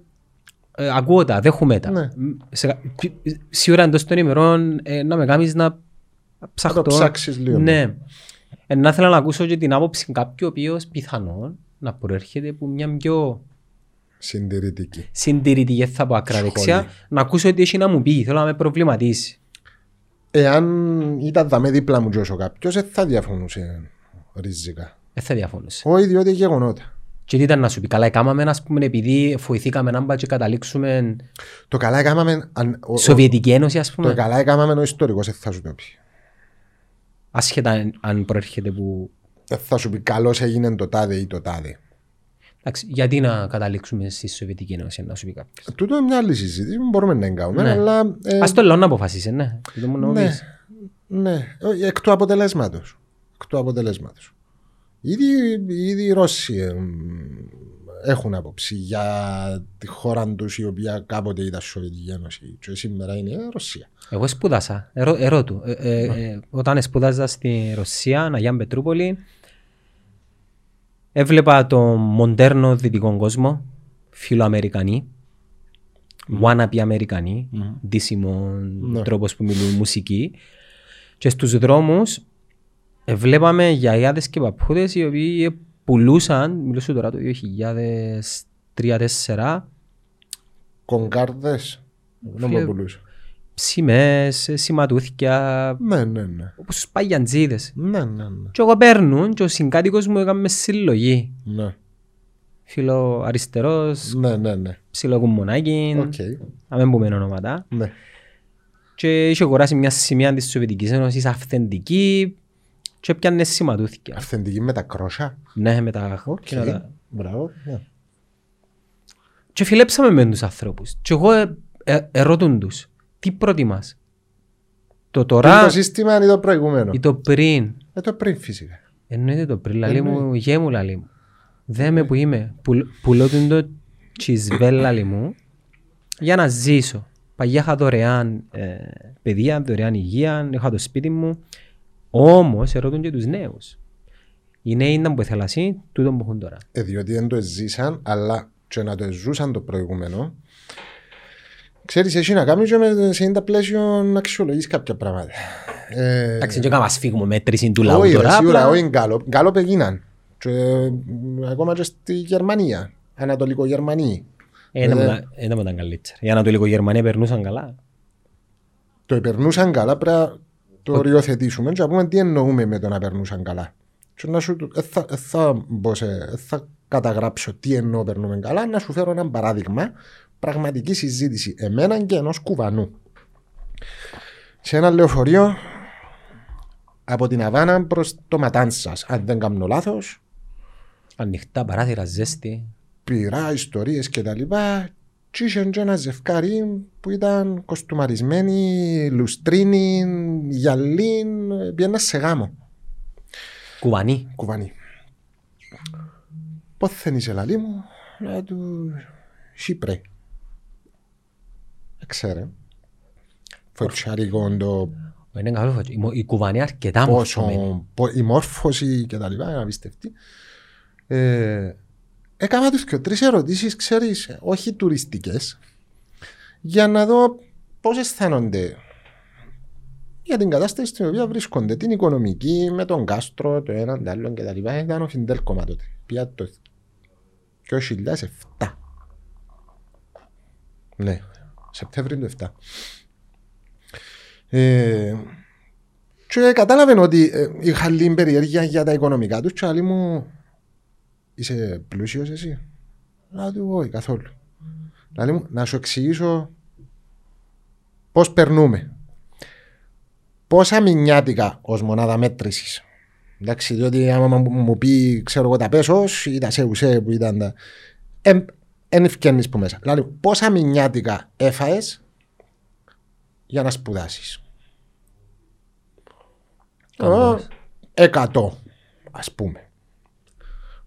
ε, ακούω τα, δέχομαι τα. Ναι. Μ, σε- πι- Σίγουρα εντός των ημερών ε, να με κάνεις να ψαχτώ. ψάξεις λίγο. Ναι. Ε, να ήθελα να ακούσω και την άποψη κάποιου ο οποίος πιθανόν να προέρχεται από μια πιο Συντηρητική. συντηρητική θα πω ακρά Σχόλη. δεξιά, να ακούσω τι έχει να μου πει, θέλω να με προβληματίσει. Εάν ήταν δαμέ δίπλα μου και κάποιος, δεν θα διαφωνούσε ριζικά. Δεν θα διαφωνούσε. Όχι, διότι γεγονότα. Και τι ήταν να σου πει, καλά έκαναμε ας πούμε επειδή βοηθήκαμε να μπα και καταλήξουμε Το καλά έκαναμε, αν, ο, ο, Σοβιετική Ένωση ας το πούμε, καλά έκαναμε ο ιστορικός, δεν θα σου το πει. ασχετά αν- αν προέρχεται που... Δεν θα σου πει καλώς έγινε το τάδε ή το τάδε. Εντάξει, γιατί να καταλήξουμε στη Σοβιετική Ένωση, να σου πει κάποιος. Τούτο είναι μια άλλη συζήτηση που μπορούμε να εγκαούμε, Ναι. αλλά ε, Ας το λέω να αποφασίσει, ναι. Δεν μου να μου ναι, πεις. ναι, όχι, εκ του αποτελέσματος. Εκ του αποτελέσματος. Ήδη, ήδη οι Ρώσοι ε, μ, έχουν άποψη για τη χώρα τους η οποία κάποτε ήταν Σοβιετική Ένωση και σήμερα είναι η Ρωσία. Εγώ σπούδασα, ερώ, ερώτου. Ε, ε, Ναι. ε, όταν σπούδαζα στη Ρωσία, Αγία Πετρούπολη, έβλεπα το μοντέρνο δυτικό κόσμο, φιλοαμερικανοί, wannabe Αμερικανοί, ντύσιμο Ναι. τρόπος που μιλούν μουσική. Και στους δρόμους ε, βλέπαμε γιαγιάδες και παππούδες οι οποίοι πουλούσαν, μιλούσα τώρα το 2003-2004, Κονκάρδες, Φίλε, νομοπουλούς. Ψημές, ε, σηματούθηκια, Ναι, ναι, ναι. όπως τους παγιαντζίδες. Ναι, ναι, ναι. Και εγώ παίρνουν και ο συγκάτοικος μου έκαμε συλλογή. Ναι, Φίλο αριστερός, ναι, ναι. ναι. ψιλοκουμμονάκι, Οκ. να μην πούμε ονόματα. Ναι. Και είχε αγοράσει μια σημεία της Σοβιετικής Ένωσης αυθεντική και έπιανε σηματούθηκια. Αυθεντική με τα κρόσα. Ναι, με τα... Οκ. εκείνα τα- Μπράβο. ναι. Και φιλέψαμε με τους ανθρώπους. Και εγώ ε, ε, ερώτουν τους, τι προτιμάς; Το Είναι τώρα Το σύστημα είναι το προηγούμενο; ή το πριν. Ε, το πριν φυσικά. Εννοείται το πριν, λαλή μου, γέ μου λαλή μου. Δε με που είμαι, Πουλ- πουλώ την το τσισβέλ λαλή μου για να ζήσω. Παγιά είχα δωρεάν ε, παιδεία, δωρεάν υγεία, είχα το σπίτι μου. Όμως ερωτούν και τους νέους. Οι νέοι ήταν που ήθελα εσύ, τούτο που έχουν τώρα. Ε, διότι δεν το ζήσαν, αλλά και να το ζούσαν το προηγούμενο. Ξέρεις, έχει να κάνεις και με σε είναι πλαίσιο να αξιολογείς κάποια πράγματα. Ε, Εντάξει, δεν έκανα σφίγμο μέτρηση του λαού όχι, ρε, τώρα. σίγουρα, απλά- όχι γκάλοπ. Γκάλοπ έγιναν. Και, ε, ακόμα και στη Γερμανία. Ανατολικό Γερμανία. Ε, Δεν ήταν- δεν ήταν καλύτερα. Οι Ανατολικοί Γερμανοί περνούσαν καλά. Το περνούσαν καλά, πρέπει να το οριοθετήσουμε και να πούμε τι εννοούμε με το να περνούσαν καλά. Και να σου, ε, θα, ε, θα, μπω σε- ε, θα καταγράψω τι εννοώ περνούμε καλά, να σου φέρω ένα παράδειγμα πραγματική συζήτηση εμένα και ενός κουβανού. Σε ένα λεωφορείο από την Αβάνα προς το Ματάνσα, αν δεν κάνω λάθος, Ανοιχτά παράθυρα, ζέστη. πειρά, ιστορίες κτλ. Και είχε και ένα ζευκάρι που ήταν κοστούμαρισμένοι, λουστρίνοι, γυαλί, πήγαινα σε γάμο. Κουβανί. Κουβανί. Πόθεν είσαι λαλί μου, να του Σύπρε. Ξέρε. Φωτσάρικο το Είναι καλό φωτζ. Η μο- Η κουβανή αρκετά μορφωμένη. πόσο, πο- η μόρφωση και τα λοιπά, είναι απίστευτη. Ε, έκανα τους και τρεις ερωτήσεις, ξέρεις, όχι τουριστικές, για να δω πώς αισθάνονται για την κατάσταση στην οποία βρίσκονται, την οικονομική, με τον κάστρο, το ένα, το άλλο και τα λοιπά. Ήταν ο Φιντέλ κόμμα τότε. Πια το 2007. Ναι, Σεπτέμβριο του 7. Ε, και κατάλαβε ότι ε, είχα λίγη περιέργεια για τα οικονομικά τους και άλλη μου είσαι πλούσιος εσύ; Να του όχι καθόλου. Λέει μου, να σου εξηγήσω πώς περνούμε. Πόσα μηνιάτικα ως μονάδα μέτρησης. Εντάξει, διότι άμα μου, μου πει, ξέρω εγώ, τα πέσος ή τα σεουσέ που ήταν τα... Εν, εν ευκαινείς που μέσα. Δηλαδή, πόσα μηνιάτικα έφαες για να σπουδάσεις; Καμπός. Ω, Εκατό, ας πούμε.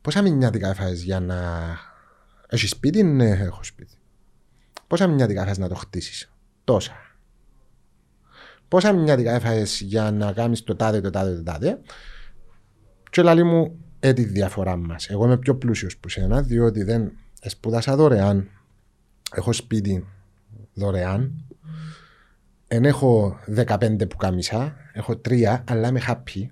Πόσα μηνιάτικα έφαες για να... Έχεις σπίτι, ναι, έχω σπίτι. Πόσα μηνιάτικα έφαες να το χτίσεις; Τόσα. Πόσα μηνιάτικα έφαες για να κάνεις το τάδε, το τάδε, το τάδε; Και λέει μου, ε, τη διαφορά μας. Εγώ είμαι πιο πλούσιος που σένα, διότι δεν σπούδασα δωρεάν. Έχω σπίτι δωρεάν. Εν έχω 15 που κάμισα, έχω 3, αλλά είμαι happy.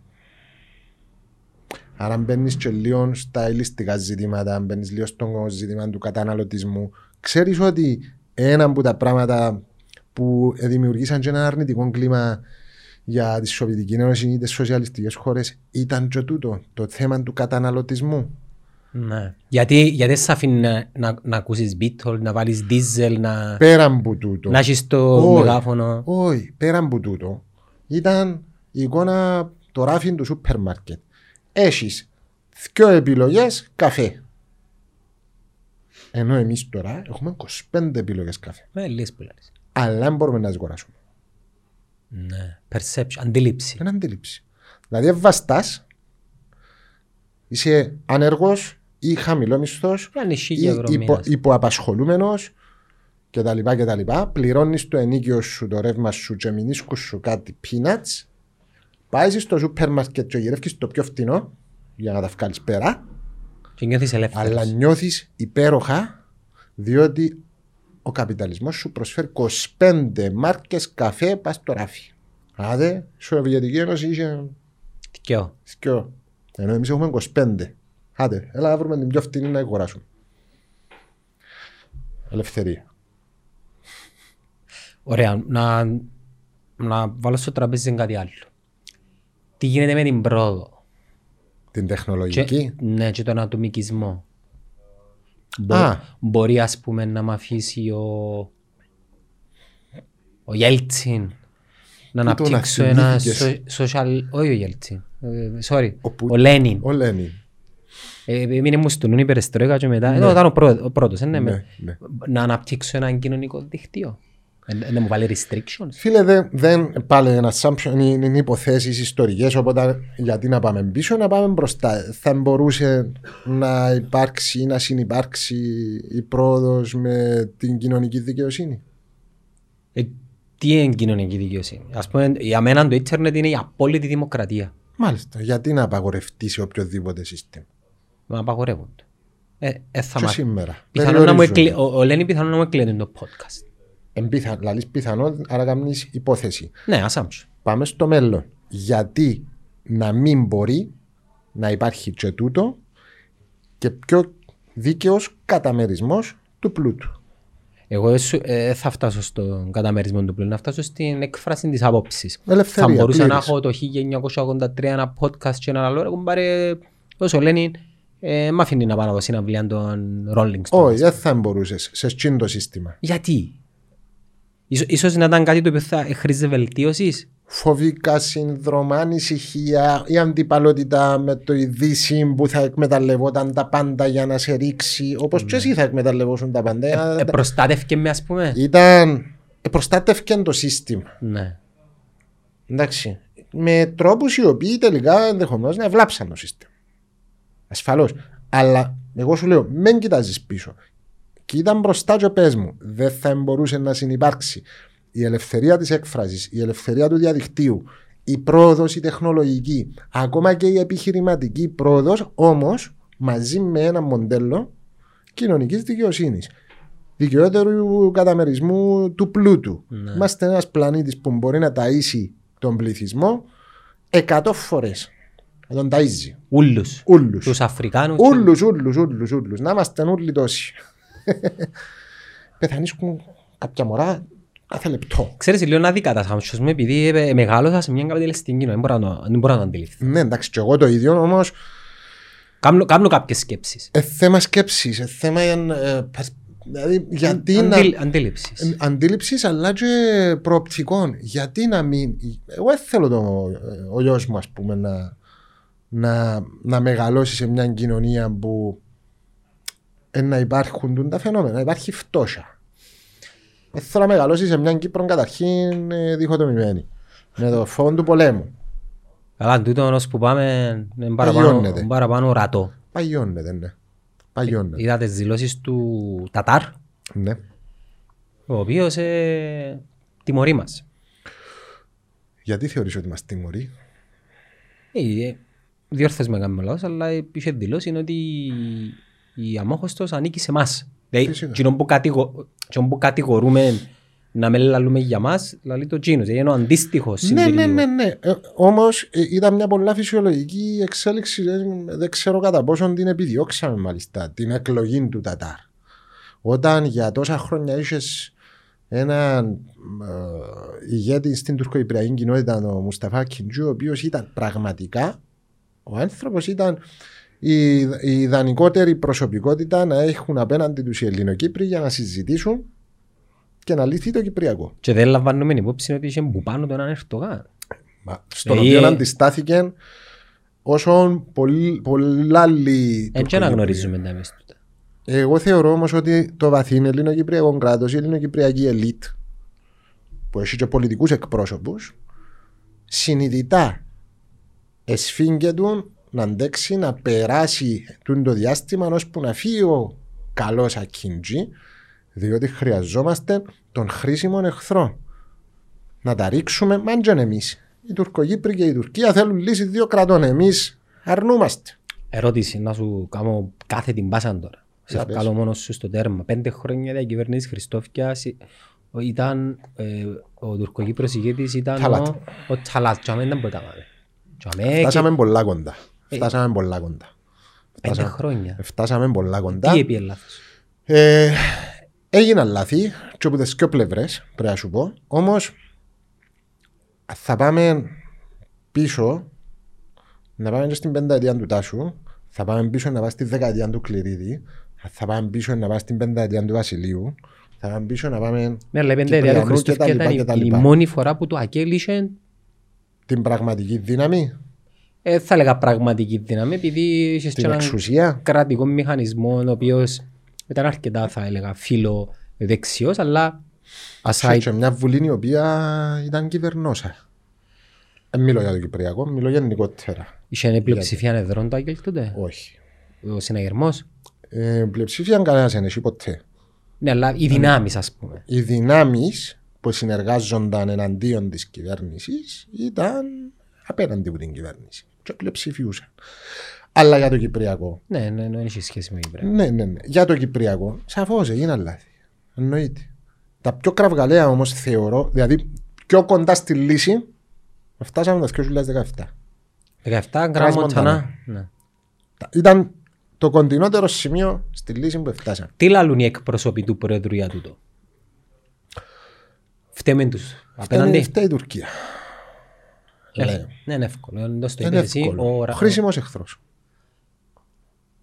Άρα μπαίνεις και λίγο στα ελιστικά ζητήματα, μπαίνεις λίγο στο ζήτημα του καταναλωτισμού. Ξέρεις ότι ένα από τα πράγματα που δημιουργήσαν και ένα αρνητικό κλίμα για τη Σοβιετική Ένωση ή τις σοσιαλιστικές χώρες ήταν και τούτο, το θέμα του καταναλωτισμού. Ναι. Γιατί, γιατί σε αφήνει να, να, να ακούσεις Beatles, να βάλεις diesel, να, Πέραν από τούτο. να έχεις το Όχι. μεγάφωνο. Όχι, πέραν από τούτο, ήταν η εικόνα το ράφι του σούπερ μάρκετ. Έχεις δύο επιλογές καφέ. Ενώ εμείς τώρα έχουμε 25 επιλογές καφέ. Με λες που λες. Αλλά δεν μπορούμε να τις αγοράσουμε. Ναι. Perception, αντίληψη. Είναι αντίληψη. Δηλαδή, βαστάς, είσαι ανέργος ή χαμηλό μισθό Αν είναι χίλια ή ευρώ υπο, μήνας. υποαπασχολούμενος κτλ. κτλ. Πληρώνεις το ενίκιο σου, το ρεύμα σου και μηνίσκους σου κάτι peanuts. Πάει στο σούπερ μάρκετ και γυρεύει το πιο φτηνό για να τα βγάλεις πέρα. Και νιώθεις ελεύθερος. Αλλά νιώθεις υπέροχα διότι ο καπιταλισμός σου προσφέρει 25 μάρκες καφέ πας στο ράφι. Άντε, η Σοβιετική Ένωση είχε Δικαιώ. Σκιο. Ενώ εμείς έχουμε 25. Άντε, έλα να βρούμε την πιο φτηνή να αγοράσουμε. Ελευθερία. Ωραία. Να, να βάλω στο τραπέζι κάτι άλλο. Τι γίνεται με την πρόοδο; Την Και, τεχνολογική. ναι, και τον ατομικισμό. Μπο- Α. μπορεί ας πούμε να μ' αφήσει ο, ο Γέλτσιν να Πού τον αναπτύξω ένα ασθενήθηκες; σο- social... Όχι ο Γέλτσιν. ε, Sorry. Ο Πού- Ο Λένιν. Ο Λένιν. Ε, Έμεινε μου στον η περιστρόικα και μετά. Ναι. Εδώ ήταν ο πρό- ο πρώτος. ε, ναι, Ναι, με- ναι. Να αναπτύξω ένα κοινωνικό δικτύο. Ε, Να μου βάλει restrictions. Φίλε, δεν, δεν πάλι ένα assumption είναι, είναι υποθέσεις ιστορικές. Οπότε γιατί να πάμε πίσω, να πάμε μπροστά. Θα μπορούσε να υπάρξει ή να συνεπάρξει η πρόοδος με την κοινωνική δικαιοσύνη; Ε, τι είναι κοινωνική δικαιοσύνη; Ας πούμε, για μένα το ίντερνετ είναι η απόλυτη δημοκρατία. Μάλιστα. Γιατί να απαγορευτεί σε οποιοδήποτε σύστημα; Μα απαγορεύονται. Ε, ε, θα Και μας... σήμερα. Πιθανόν να μου Περιορίζονται. εκλε... ο, ο Λένι πιθανόν να μου εκλέει το podcast. Εμπίθα, λαλείς πιθανόν, άρα κάνεις υπόθεση. Ναι, ασάμψου. Πάμε στο μέλλον. Γιατί να μην μπορεί να υπάρχει και τούτο και πιο δίκαιος καταμερισμός του πλούτου. Εγώ δεν σου- ε, θα φτάσω στον καταμερισμό του πλέον, να φτάσω στην έκφραση της άποψης. Ελευθερία, θα μπορούσα να πλήρης. έχω το 1983 ένα podcast και ένα άλλο, ρε κουμπάρε, όσο λένε, ε, μ' αφήνει να πάω από συναυλία των Rolling Stones. Όχι, δεν θα μπορούσες σε εκείνο το σύστημα. Γιατί; Ίσως, ίσως να ήταν κάτι το οποίο θα χρήζε βελτίωσης; Φοβικά συνδρομά, ανησυχία, η αντιπαλότητα με το ειδήσι που θα εκμεταλλευόταν τα πάντα για να σε ρίξει, όπως και εσύ θα εκμεταλλευόσουν τα πάντα. Ε, προστάτευκε με ας πούμε. Ήταν. Ε, προστάτευκε το σύστημα. Ναι. Εντάξει. Με τρόπους οι οποίοι τελικά ενδεχομένως να βλάψαν το σύστημα. Ασφαλώς. Αλλά εγώ σου λέω, μην κοιτάζεις πίσω. Κοίτα μπροστά και πες μου, δεν θα μπορούσε να συνεπάρξει η ελευθερία της έκφρασης, η ελευθερία του διαδικτύου, η πρόοδος η τεχνολογική, ακόμα και η επιχειρηματική πρόοδος, όμως μαζί με ένα μοντέλο κοινωνικής δικαιοσύνης. Δικαιότερου καταμερισμού του πλούτου. Ναι. Είμαστε ένας πλανήτης που μπορεί να ταΐσει τον πληθυσμό 100 φορές. Να τον ταΐζει. Ούλους. Ούλους. Τους Αφρικάνους. Ούλους, ούλους, ούλους, ούλους. Να είμαστε όλοι τόσοι. Πεθανίσκουν κάποια μωρά κάθε λεπτό. Ξέρεις, λίγο να δικά τα σάμψος μου, επειδή ε, μεγάλωσα σε μια καπιταλιστική κοινωνία, δεν μπορώ να το- δεν μπορώ να το αντιληφθώ. Ναι, εντάξει, και εγώ το ίδιο όμω. Κάνω, κάνω κάποιες σκέψεις. Ε, θέμα σκέψης, ε, θέμα ε, περ- δηλαδή, γιατί να. Αντίλ, αντίληψης. Ε, Αντίληψης αλλά και προοπτικών. Γιατί να μην. Εγώ δεν θέλω το, ο γιος μου, ας πούμε, να, να, να μεγαλώσει σε μια κοινωνία που ε, να υπάρχουν τούν τα φαινόμενα, να υπάρχει φτώχεια. Δεν θέλω να μεγαλώσει σε μια Κύπρο καταρχήν ε, διχοτομημένη. Με το φόβο του πολέμου. Αλλά τούτο ως που πάμε είναι παραπάνω, Παγιώνεται. παραπάνω ορατό. Παγιώνεται, ναι. Παγιώνεται. Είδα τις δηλώσεις του Τατάρ, Ναι. ο οποίος ε, τιμωρεί μας. Γιατί θεωρείς ότι μας τιμωρεί; Ε, ε, διόρθες με κάνουμε λάθος, αλλά είχε δηλώσει ότι η αμόχωστος ανήκει σε εμάς. Δηλαδή, Φυσικά. εκείνο που, κατηγο... εκείνο που κατηγορούμε να με λαλούμε για μας, λαλεί το τζίνος, δηλαδή είναι ο αντίστοιχος Ναι, ναι, συντηρητικό. ναι, ναι. Ε, Όμως ήταν μια πολλά φυσιολογική εξέλιξη. Δεν, δεν ξέρω κατά πόσον την επιδιώξαμε μάλιστα. Την εκλογή του Τατάρ. Όταν για τόσα χρόνια είχες έναν ε, ηγέτη στην τουρκοϊπριακή κοινότητα, ο Μουσταφά Κιντζού, ο οποίος ήταν πραγματικά ο άνθρωπος ήταν η, η ιδανικότερη προσωπικότητα να έχουν απέναντι τους οι Ελληνοκύπροι για να συζητήσουν και να λυθεί το Κυπριακό. Και δεν λαμβάνουμε υπόψη ότι είχε που πάνω τον Ερτογάν. Μα, στον Ε, οποίο ε, αντιστάθηκε όσο πολλοί- πολλά άλλοι. Δεν και αναγνωρίζουμε τα εμείς τούτα. Εγώ θεωρώ όμως ότι το βαθύ ελληνοκυπριακό κράτος, η ελληνοκυπριακή ελίτ, που έχει και πολιτικούς εκπρόσωπους, συνειδητά εσφίγγεται να αντέξει να περάσει τούτο το διάστημα ώσπου να φύγει ο καλός Ακίντζη, διότι χρειαζόμαστε τον χρήσιμο εχθρό. Να τα ρίξουμε, μάντζαν εμείς. Οι Τουρκοκύπροι και η Τουρκία θέλουν λύση δύο κρατών. Εμείς αρνούμαστε. Ερώτηση να σου κάνω κάθε την πάσα τώρα. Σε Για πες. βγάλω μόνος σου στο τέρμα. Πέντε χρόνια η κυβέρνηση Χριστόφια ήταν ε, ο τουρκοκύπρος ηγέτης ήταν Ταλάτ. ο, ο Ταλάτ. Και αμέ Φτάσαμε πολλά κοντά. Φτάσαμε πολλά κοντά. πέντε φτάσαμε- χρόνια. Φτάσαμε πολλά κοντά. Τι έπιε λάθος. Ε, έγιναν λάθη και από τις δύο πλευρές πρέπει να σου πω. Όμως θα πάμε πίσω να πάμε και στην πενταετία του Τάσου θα πάμε πίσω να πάμε στη δεκαετία του Κληρίδη θα πάμε πίσω να πάμε στην πενταετία του Βασιλείου θα πάμε πίσω να πάμε Ναι, αλλά η πενταετία του Κυπριανού και τα Χριστόφια λοιπά ήταν και τα η- η λοιπά. μόνη φορά που το ακέλυσε την πραγματική δύναμη, ε, θα έλεγα πραγματική δύναμη επειδή είχες και την έναν εξουσία. κρατικό μηχανισμό ο οποίος ήταν αρκετά θα έλεγα φίλο δεξιός αλλά Είχε aside και μια βουλή η οποία ήταν κυβερνόσα. Δεν μιλώ για το Κυπριακό, μιλώ γενικότερα. είχε πλειοψηφία εδρών το Άγγελ τότε Όχι. ο συναγερμός; Ε, πλειοψηφία κανένας δεν έχει ποτέ. ναι αλλά οι δυνάμεις ας πούμε Οι δυνάμεις που συνεργάζονταν εναντίον της κυβέρνησης ήταν απέναντι από την κυβέρνηση. Και πλειοψηφιούσαν. Αλλά για το Κυπριακό. ναι ναι ναι έχει σχέση με Κύπρο Ναι, ναι, ναι. Για το Κυπριακό, σαφώς έγιναν λάθη. Εννοείται. Τα πιο κραυγαλαία όμως θεωρώ, δηλαδή πιο κοντά στη λύση, φτάσαμε το 2017. 17 Μοντάνα. γραμμοτανά ναι. Ήταν το κοντινότερο σημείο στη λύση που φτάσαμε. τι λαλούν οι εκπρόσωποι του Πρόεδρου για τούτο; Φταίμε τους Φταίει, απέναντι φταίει η Τουρκία. Ε, Λέω. ναι είναι εύκολο εντός το Είναι είπες εσύ εύκολο. ο Ρα- Χρήσιμος εχθρός.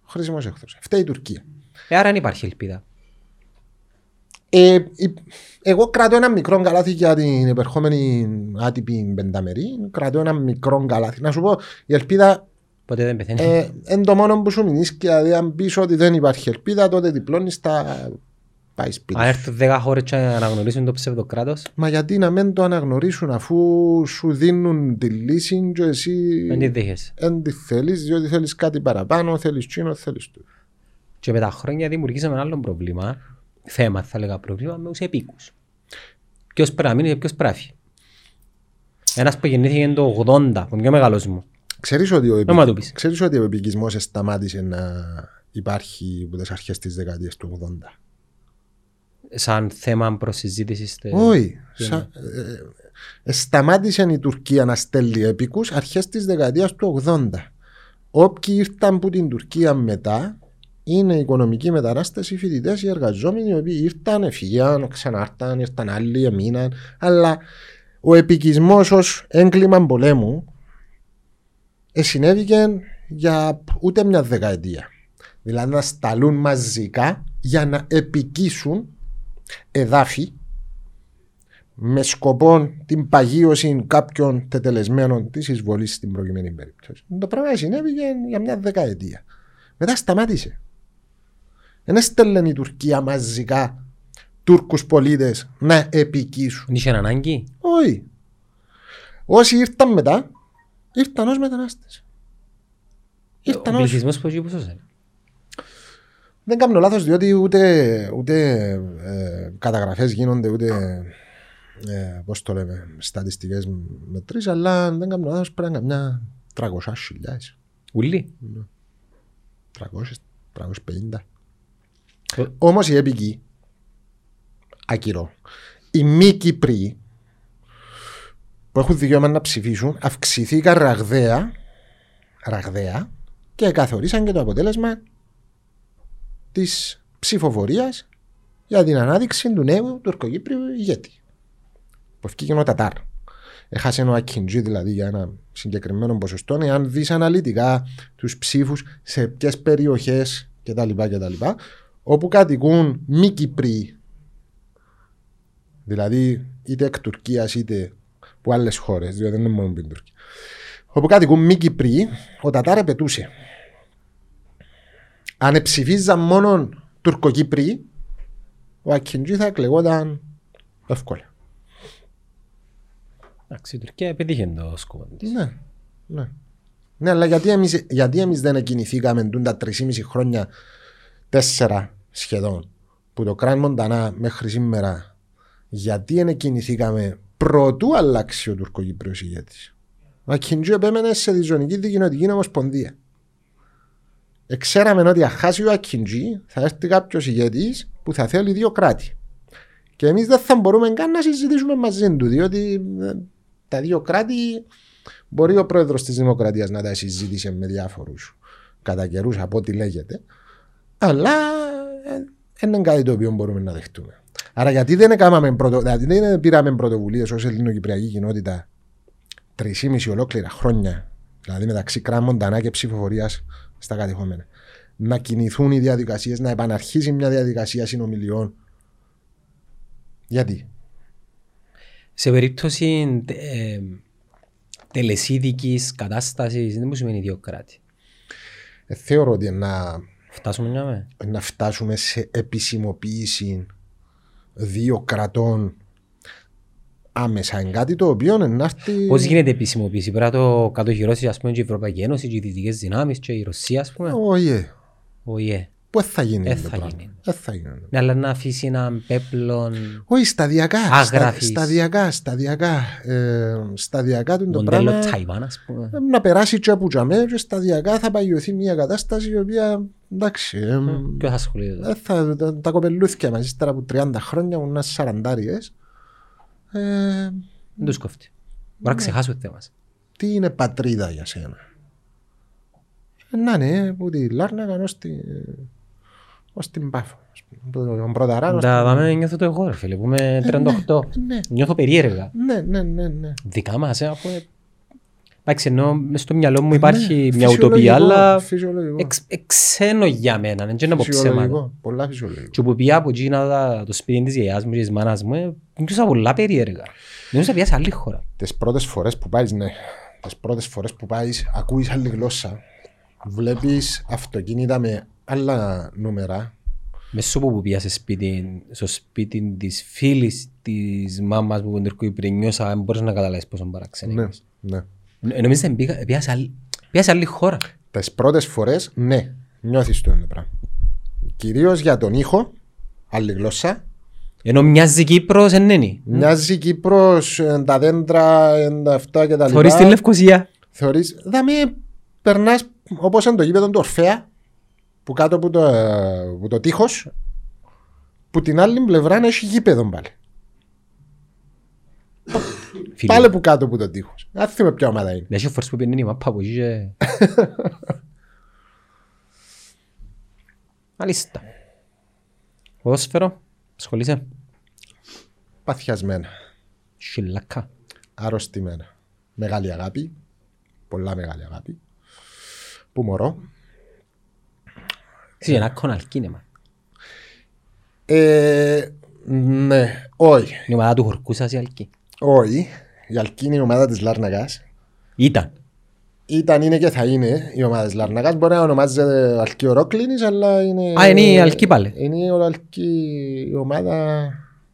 Χρήσιμος εχθρός. Φταίει η Τουρκία. Ε, άρα δεν υπάρχει ελπίδα Ε, η- εγώ κρατώ ένα μικρό καλάθι για την επερχόμενη άτυπη πενταμερή. Κρατώ ένα μικρό καλάθι. Να σου πω, η ελπίδα ποτέ δεν πεθαίνει ε, είναι το μόνο που σου μείνει. Και δηλαδή, αν πεις ότι δεν υπάρχει ελπίδα, τότε διπλώνεις τα. Πάει σπίτι. αν σου. έρθουν 10 χώρες και να αναγνωρίσουν το ψευδοκράτος Μα γιατί να μην το αναγνωρίσουν αφού σου δίνουν τη λύση και εσύ δεν τη δέχεσαι δεν τη θέλεις διότι θέλεις κάτι παραπάνω, θέλεις τσίνο, θέλεις του. Και με τα χρόνια δημιουργήσαμε ένα άλλο πρόβλημα, θέμα θα έλεγα πρόβλημα, με τους επίκους. Ποιος πρέπει να μείνει και ποιος πρέπει. Ένας που γεννήθηκε το 80, ο πιο μεγάλος μου. Ξέρεις ότι ο, επι... Να μου το πεις. Ξέρεις ότι ο επικισμός σταμάτησε να υπάρχει από τις αρχές της δεκαετίας του 80. Σαν θέμα προς συζήτηση. στε- Όχι. Σα... Ε, ε, σταμάτησε η Τουρκία να στέλνει έπικους αρχές της δεκαετίας του 80. Όποιοι ήρθαν από την Τουρκία μετά είναι οικονομική μετανάστες, οι φοιτητές, οι εργαζόμενοι, οι οποίοι ήρθαν, έφυγαν, ξανάρθαν, ήρθαν άλλοι, εμείναν. Αλλά ο επικισμός ως έγκλημα πολέμου ε, συνέβηκε για ούτε μια δεκαετία. Δηλαδή να σταλούν μαζικά για να επικίσουν εδάφη με σκοπό την παγίωση κάποιων τετελεσμένων της εισβολής στην προκειμένη περίπτωση. Το πράγμα συνέβη για- για μια δεκαετία. Μετά σταμάτησε. Δεν έστελνε η Τουρκία μαζικά Τούρκους πολίτες να επικίσουν. Δεν είχε ανάγκη. Όχι. Όσοι ήρθαν μετά, ήρθαν ως μετανάστες. Ήρθαν Ο ως... πληθυσμός που έχει ποσός είναι. Δεν κάνω λάθος διότι ούτε, ούτε ε, καταγραφές γίνονται ούτε ε, πώς το λέμε στατιστικές μετρήσεις αλλά αν δεν κάνω λάθος πρέπει να είναι μια 300 χιλιάδες. Ουλί. 300, 350. Ε. Όμως η έπικη, ακυρώ, οι μη Κύπροι που έχουν δικαίωμα να ψηφίσουν αυξηθήκαν ραγδαία, ραγδαία και καθορίσαν και το αποτέλεσμα της ψηφοφορίας για την ανάδειξη του νέου τουρκοκύπριου ηγέτη. Που ευκήγε ο Τατάρ. Έχασε ο Ακιντζή δηλαδή για ένα συγκεκριμένο ποσοστό. Εάν δεις αναλυτικά τους ψήφους σε ποιες περιοχές κτλ, κτλ. όπου κατοικούν μη Κυπροί, δηλαδή είτε εκ Τουρκίας είτε από άλλες χώρες, διότι δεν είναι μόνο την Τουρκία. Όπου κατοικούν μη Κυπροί, ο Τατάρ πετούσε. Αν ψηφίζαν μόνο Τουρκοκύπροι, ο Ακιντζή θα εκλεγόταν εύκολα. Εντάξει, η Τουρκία επέτυχε το σκοπό της. Ναι, ναι. Ναι, αλλά γιατί εμείς, γιατί εμείς δεν κινηθήκαμε τούν τα 3,5 χρόνια, τέσσερα σχεδόν, που το κράτημα Μοντανά μέχρι σήμερα, γιατί δεν κινηθήκαμε πρωτού αλλάξει ο τουρκοκυπριος ηγέτης. Ο Ακιντζή επέμενε σε διζωνική δικοινοτική ομοσπονδία. Εξέραμε ότι αν χάσει ο Ακιντζή θα έρθει κάποιος ηγέτης που θα θέλει δύο κράτη. Και εμείς δεν θα μπορούμε καν να συζητήσουμε μαζί του, διότι ε, τα δύο κράτη μπορεί ο πρόεδρος της Δημοκρατίας να τα συζήτησε με διάφορους κατά καιρούς από ό,τι λέγεται. Αλλά ε, δεν είναι κάτι το οποίο μπορούμε να δεχτούμε. Άρα γιατί δεν, έκαναμε πρωτο, δηλαδή δεν πήραμε πρωτοβουλίες ως ελληνοκυπριακή κοινότητα 3,5 ολόκληρα χρόνια, δηλαδή μεταξύ κράμων, τανά και ψηφοφορίας στα κατεχόμενα. Να κινηθούν οι διαδικασίες, να επαναρχίσει μια διαδικασία συνομιλιών. Γιατί; Σε περίπτωση ε, τελεσίδικης κατάστασης, δεν μου σημαίνει δύο κράτη. Ε, θεωρώ ότι να, Φτάσουμε μια με. να φτάσουμε σε επισημοποίηση δύο κρατών άμεσα είναι κάτι το οποίο είναι να έρθει... Πώς γίνεται επισημοποίηση, πρέπει να το κατοχυρώσεις ας πούμε και η Ευρωπαϊκή Ένωση και οι δυτικές δυνάμεις και η Ρωσία ας πούμε. Όχι, ε. Ο ΙΕ. Πού θα γίνει Ε, το θα πράγμα; γίνει. Ε, θα γίνει. Ναι, αλλά να αφήσει έναν πέπλον Όχι, σταδιακά. Στα, Άγραφης. σταδιακά, σταδιακά. Ε, σταδιακά του είναι το μοντέλο πράγμα. Ταϊβάν ας πούμε. ε, να περάσει και από τζαμέ και σταδιακά θα παγιωθεί μια κατάσταση η οποία εντάξει. ε, Ποιος θα ασχολείται. ε, θα, τα, τα κοπελούθια μας ύστερα από 30 χρόνια που είναι σαραντάριες ε, Δεν τους κόφτει. Μπορεί να ξεχάσουμε το θέμα μας. τι είναι πατρίδα για σένα; Ε, να είναι που τη Λάρνακα ως, τη, ως την Πάφο. ας πούμε. Από Τον Πρωταράνο. Τα δάμε νιώθω το εγώ ρε φίλε που είμαι 38. ναι. Νιώθω περίεργα. Ναι, ναι, ναι, ναι. Δικά μας, ε, αφού... ε, Εντάξει, ενώ μες στο μυαλό μου υπάρχει μια Φυσιολογικό, ουτοπία, αλλά Φυσιολογικό. εξ- εξένο για μένα, δεν είναι από ψέματα. Φυσιολογικό. Πολλά φυσιολογικό. Και που πήγα από εκείνα τα- το σπίτι της γιαγιάς μου και της μάνας μου, ε, νιώσα πολλά περίεργα. Νιώσα πια σε άλλη χώρα. Τις πρώτες φορές που πάεις, ναι. Τις πρώτες φορές που πάεις, ακούεις άλλη γλώσσα. Βλέπεις αυτοκίνητα με άλλα νούμερα. Μέσω που πήγα σε σπίτι, στο σπίτι της φίλης της μάμας μου που είναι Τουρκοϊπρή, νιώσα, δεν μπορείς να καταλάβεις πόσο παραξενή. Ναι, ναι. Ε, Νομίζω ότι πήγα πήγα σε άλλη- πήγα σε άλλη χώρα. Τις πρώτες φορές, ναι, νιώθεις το είναι πράγμα. Κυρίως για τον ήχο, άλλη γλώσσα. Ενώ μοιάζει Κύπρος, εν είναι. Μοιάζει Κύπρος, ε, τα δέντρα, ε, τα αυτά και τα Θωρείς λοιπά. τη Λευκοσία. Θεωρείς, δαμε, περνάς όπως είναι το γήπεδο του Ορφέα, που κάτω από το, ε, από το τείχος, που την άλλη πλευρά έχει γήπεδο πάλι. Φίλε, Πάλι που κάτω από το τείχος. Δεν θυμάμαι ποια ομάδα είναι. Δεν έχει φορές που πιένει η μάπα από εκεί και... Μάλιστα. Ποδόσφαιρο, ασχολείσαι. Παθιασμένα, Σιλακά. αρρωστημένα. Μεγάλη αγάπη, πολλά μεγάλη αγάπη. Που μωρώ. Είσαι ένα κοναλκίνεμα. Ε, ναι, όχι, Η ομάδα του χορκού σας η Αλκή. Όχι. Η Αλκή είναι η ομάδα της Λάρνακας. Ήταν. Ήταν, είναι και θα είναι η ομάδα της Λάρνακας. Μπορεί να ονομάζεται Αλκή Ορόκλινης, αλλά είναι... Α, είναι η Αλκή πάλι. Είναι η Αλκή η ομάδα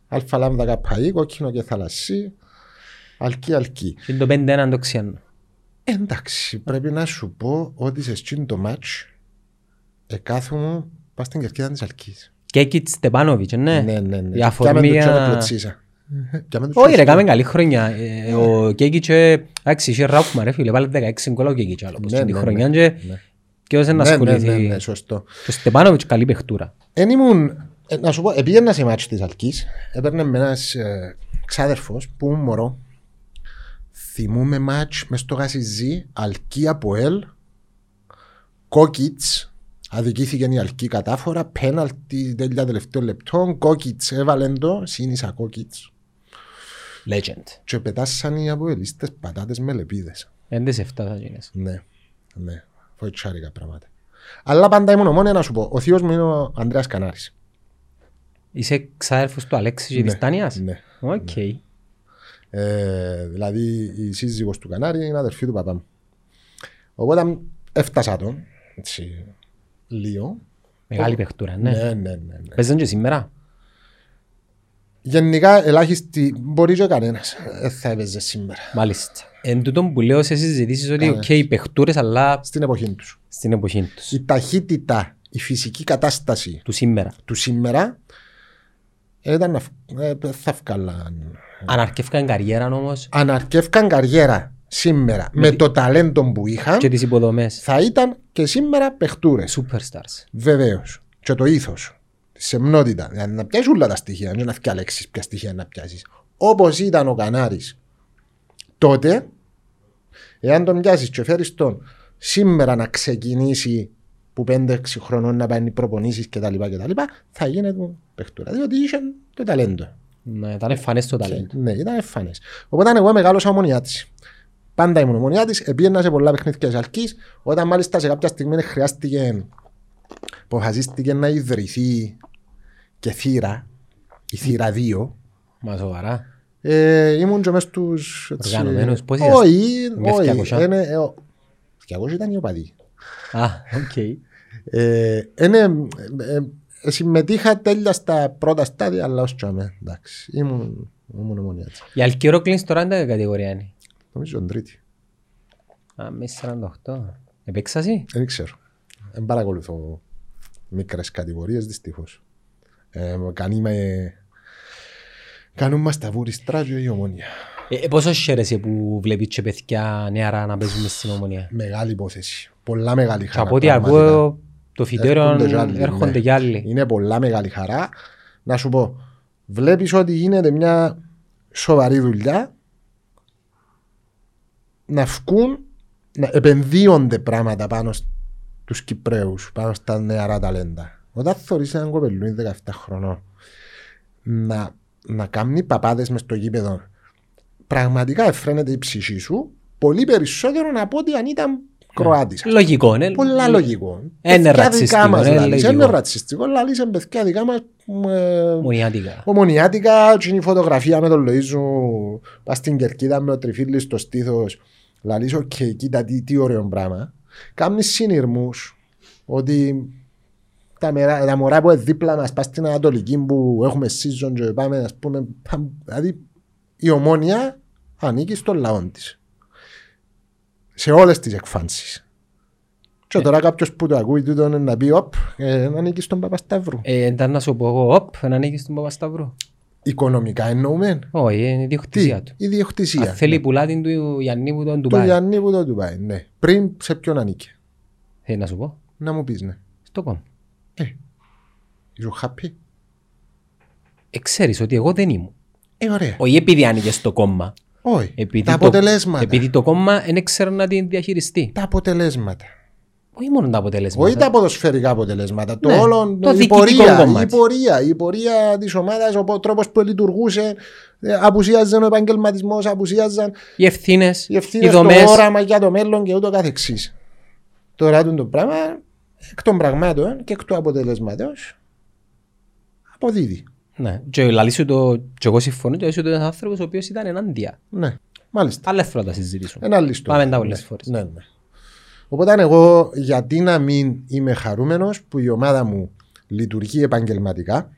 Αλφα Λάμδα Καπαή, κόκκινο και θαλασσί. Αλκή, Αλκή. Είναι το 5-1 το ξιάνο. Εντάξει, πρέπει να σου πω ότι σε εκείνο το μάτς εκάθομαι πας στην κερκίδα της Αλκής. Και εκεί Στεπάνοβιτς, ναι. Ναι, ναι, ναι. Η αφορμή Πιάμε το για- τζόρο κλωτσίσα. Για μένα τους Όχι ρε, σωστό. κάμε καλή χρονιά. Ε, Ο Κέκιτς, ε, εντάξει, είχε Ράουφμα ρε φίλε, βάλε 16 γκολ ο Κέκιτς άλλο. πως Ναι, και τη ναι, χρονιά ναι, και ναι. και όσοι να Ναι, ναι, ναι, ασχοληθεί. ναι, σωστό. Και ο Στεπάνοβιτς καλή παιχτούρα. Εν ήμουν, ε, να σου πω, επήγαινα σε μάτσο της Αλκής, έπαιρνε με ένας ε, ξάδερφος που ήμουν μωρό. Θυμούμαι μάτς μες στο Γασιζή, Αλκή από Ελ, Κόκιτς, αδικήθηκε η Αλκή κατάφορα, πέναλτι τέλεια τελευταίων λεπτών, Κόκιτς έβαλε το, σύνησα Κόκιτς Legend. και πετάσαν οι αποελίστες πατάτες με λεπίδες. Έντες 7 θα γίνεις. Ναι, ναι, φοιτητσάρικα πράγματα. Αλλά πάντα ήμουν μόνο να σου πω, ο θείος μου είναι ο Ανδρέας Κανάρης. Είσαι ξάδερφος του Αλέξη και Ναι, της Τάνιας; Ναι. Οκ. Ε, δηλαδή η σύζυγος του Κανάρη είναι αδερφή του παπά μου. Οπότε έφτασα τον, έτσι, λίγο. Μεγάλη παιχτούρα, ναι. Ναι, ναι, ναι. ναι. Παίζαν και σήμερα; Γενικά ελάχιστη μπορεί και κανένας δεν θα έπαιζε σήμερα. Μάλιστα. Εν τούτον που λέω σε συζητήσεις ότι Κανένας. οκ, οι παιχτούρες αλλά Στην εποχή τους. στην εποχή τους. Η ταχύτητα, η φυσική κατάσταση Του σήμερα. του σήμερα ήταν να φ- ε, θα βγάλαν. Αν αρκεύκαν καριέρα όμως Αν αρκεύκαν καριέρα σήμερα με το ταλέντο που είχαν, και τις υποδομές. θα ήταν και σήμερα παιχτούρες. Superstars. Βεβαίως. Και το ήθος. Τη σεμνότητα. Δηλαδή να πιάσεις όλα τα στοιχεία, δεν να διαλέξει ποια στοιχεία να πιάσεις. Όπως ήταν ο Κανάρης τότε, εάν τον πιάσεις και φέρεις τον σήμερα να ξεκινήσει που 5-6 χρονών να πάει προπονήσεις κτλ. κτλ. θα γίνεται παιχτούρα. Διότι είχε το ταλέντο. Ναι, ήταν εμφανές το ταλέντο. Ναι, ήταν εμφανές. Οπότε εγώ μεγάλωσα ομονιάτης. Πάντα ήμουν ομονιάτης, επίαινα σε πολλά παιχνίδια τη Αλκή. Όταν μάλιστα σε κάποια στιγμή χρειάστηκε, αποφασίστηκε να ιδρυθεί και θύρα, η θύρα 2. Μα σοβαρά. Ε, ήμουν και μες στους... έτσι, Οργανωμένους, πώς Όχι, Μες όχι. 200. είναι, ε, ο- 200 ήταν οι οπαδοί. Α, οκ. Ε, είναι, ε, ε, συμμετείχα τέλεια στα πρώτα στάδια, αλλά ως τσάμε. Εντάξει, ήμουν, ήμουν ομονιάτης. Η Αλκή Ορόκλινης τώρα είναι κατηγορία είναι. Νομίζω τον τρίτη. Α, μέσα 48. Επέξαση. Δεν ξέρω. Δεν παρακολουθώ μικρές κατηγορίες δυστυχώς. Ε, κάνει με... Κάνουν μας τα βούριστρα και η ομόνια. Ε, ε, πόσο χαίρεσαι που βλέπεις και παιδιά νεαρά να παίζουν μες στην ομονία. Μεγάλη υπόθεση. Πολλά μεγάλη Και χαρά. από ό,τι πραγματικά. ακούω το φυτέρο Έρχονται κι άλλοι, έρχονται ναι. κι άλλοι. Είναι πολλά μεγάλη χαρά. Να σου πω, βλέπεις ότι γίνεται μια σοβαρή δουλειά να βγουν, να επενδύονται πράγματα πάνω στους Κυπρέους, πάνω στα νεαρά ταλέντα. Όταν θωρείς έναν κοπελούι 17 χρονών να, να κάνει παπάδες μες στο γήπεδο, πραγματικά εφραίνεται η ψυχή σου πολύ περισσότερο από ότι αν ήταν Κροάτης. Λογικό, ναι. Πολλά λογικό. Είναι Παιδιά ρατσιστικό, δικά μας είναι λαλείς. λογικό. Είναι ρατσιστικό, αλλά είσαι παιδιά δικά μας ε, Μονιάτικα. ομονιάτικα και είναι η φωτογραφία με τον Λοΐζου πας στην κερκίδα με το τριφύλι στο στήθος λαλείς οκ, κοίτα τι, τι ωραίο πράγμα κάνεις συνειρμούς ότι τα, μερά, τα μωρά που είναι δίπλα μας πας στην Ανατολική που έχουμε season και πάμε ας πούμε πα- δηλαδή η ομόνια ανήκει στον λαό της σε όλες τις εκφάνσεις και τώρα κάποιος που το ακούει τούτο είναι να πει οπ, ε, ανήκεις στον Παπασταύρου Ε, ήταν να σου πω εγώ, οπ, να ανοίγεις τον Παπασταυρού. Οικονομικά εννοούμε. Όχι, είναι η Τι, ιδιοκτησία του. η διοκτησία. Αν θέλει πουλά την του Γιάννη που τον Του Ντουμπάι. Γιάννη που το του πάει, ναι. Πριν σε ποιον ανήκε. Θέλει να σου πω. Να μου πεις, ναι. Στο κόμμα. Ε, είσαι happy. Ε, ξέρεις ότι εγώ δεν ήμουν. Ε, ωραία. Όχι επειδή άνοιγες στο κόμμα. Όχι. Επειδή Τα το- αποτελέσματα. Επειδή το κόμμα δεν ήξερε να την διαχειριστεί. Τα αποτελέσματα. Όχι μόνο τα αποτελέσματα. Όχι τα ποδοσφαιρικά αποτελέσματα. Το Ναι, όλο, το η διοικητικό πορεία, η κομμάτι. πορεία, η πορεία της ομάδας, ο τρόπος που λειτουργούσε, ε, απουσίαζαν ο επαγγελματισμός, απουσίαζαν Οι ευθύνες, οι οι ευθύνες, το δομές. όραμα για το μέλλον και ούτω καθεξής. Τώρα τούτο το πράγμα, εκ των πραγμάτων και εκ του αποτελέσματος, αποδίδει. Ναι. Και λαλή σου το... Και εγώ συμφωνώ και είσαι ένας άνθρωπος ο οποίος ήταν ενάντια. Ναι, μάλιστα. Άλλες φορές θα τα συζητήσουμε. Ένα άλλη ιστορία. Πάμε τα πολλές ναι. φορές. Ναι, ναι. Οπότε εγώ γιατί να μην είμαι χαρούμενος που η ομάδα μου λειτουργεί επαγγελματικά,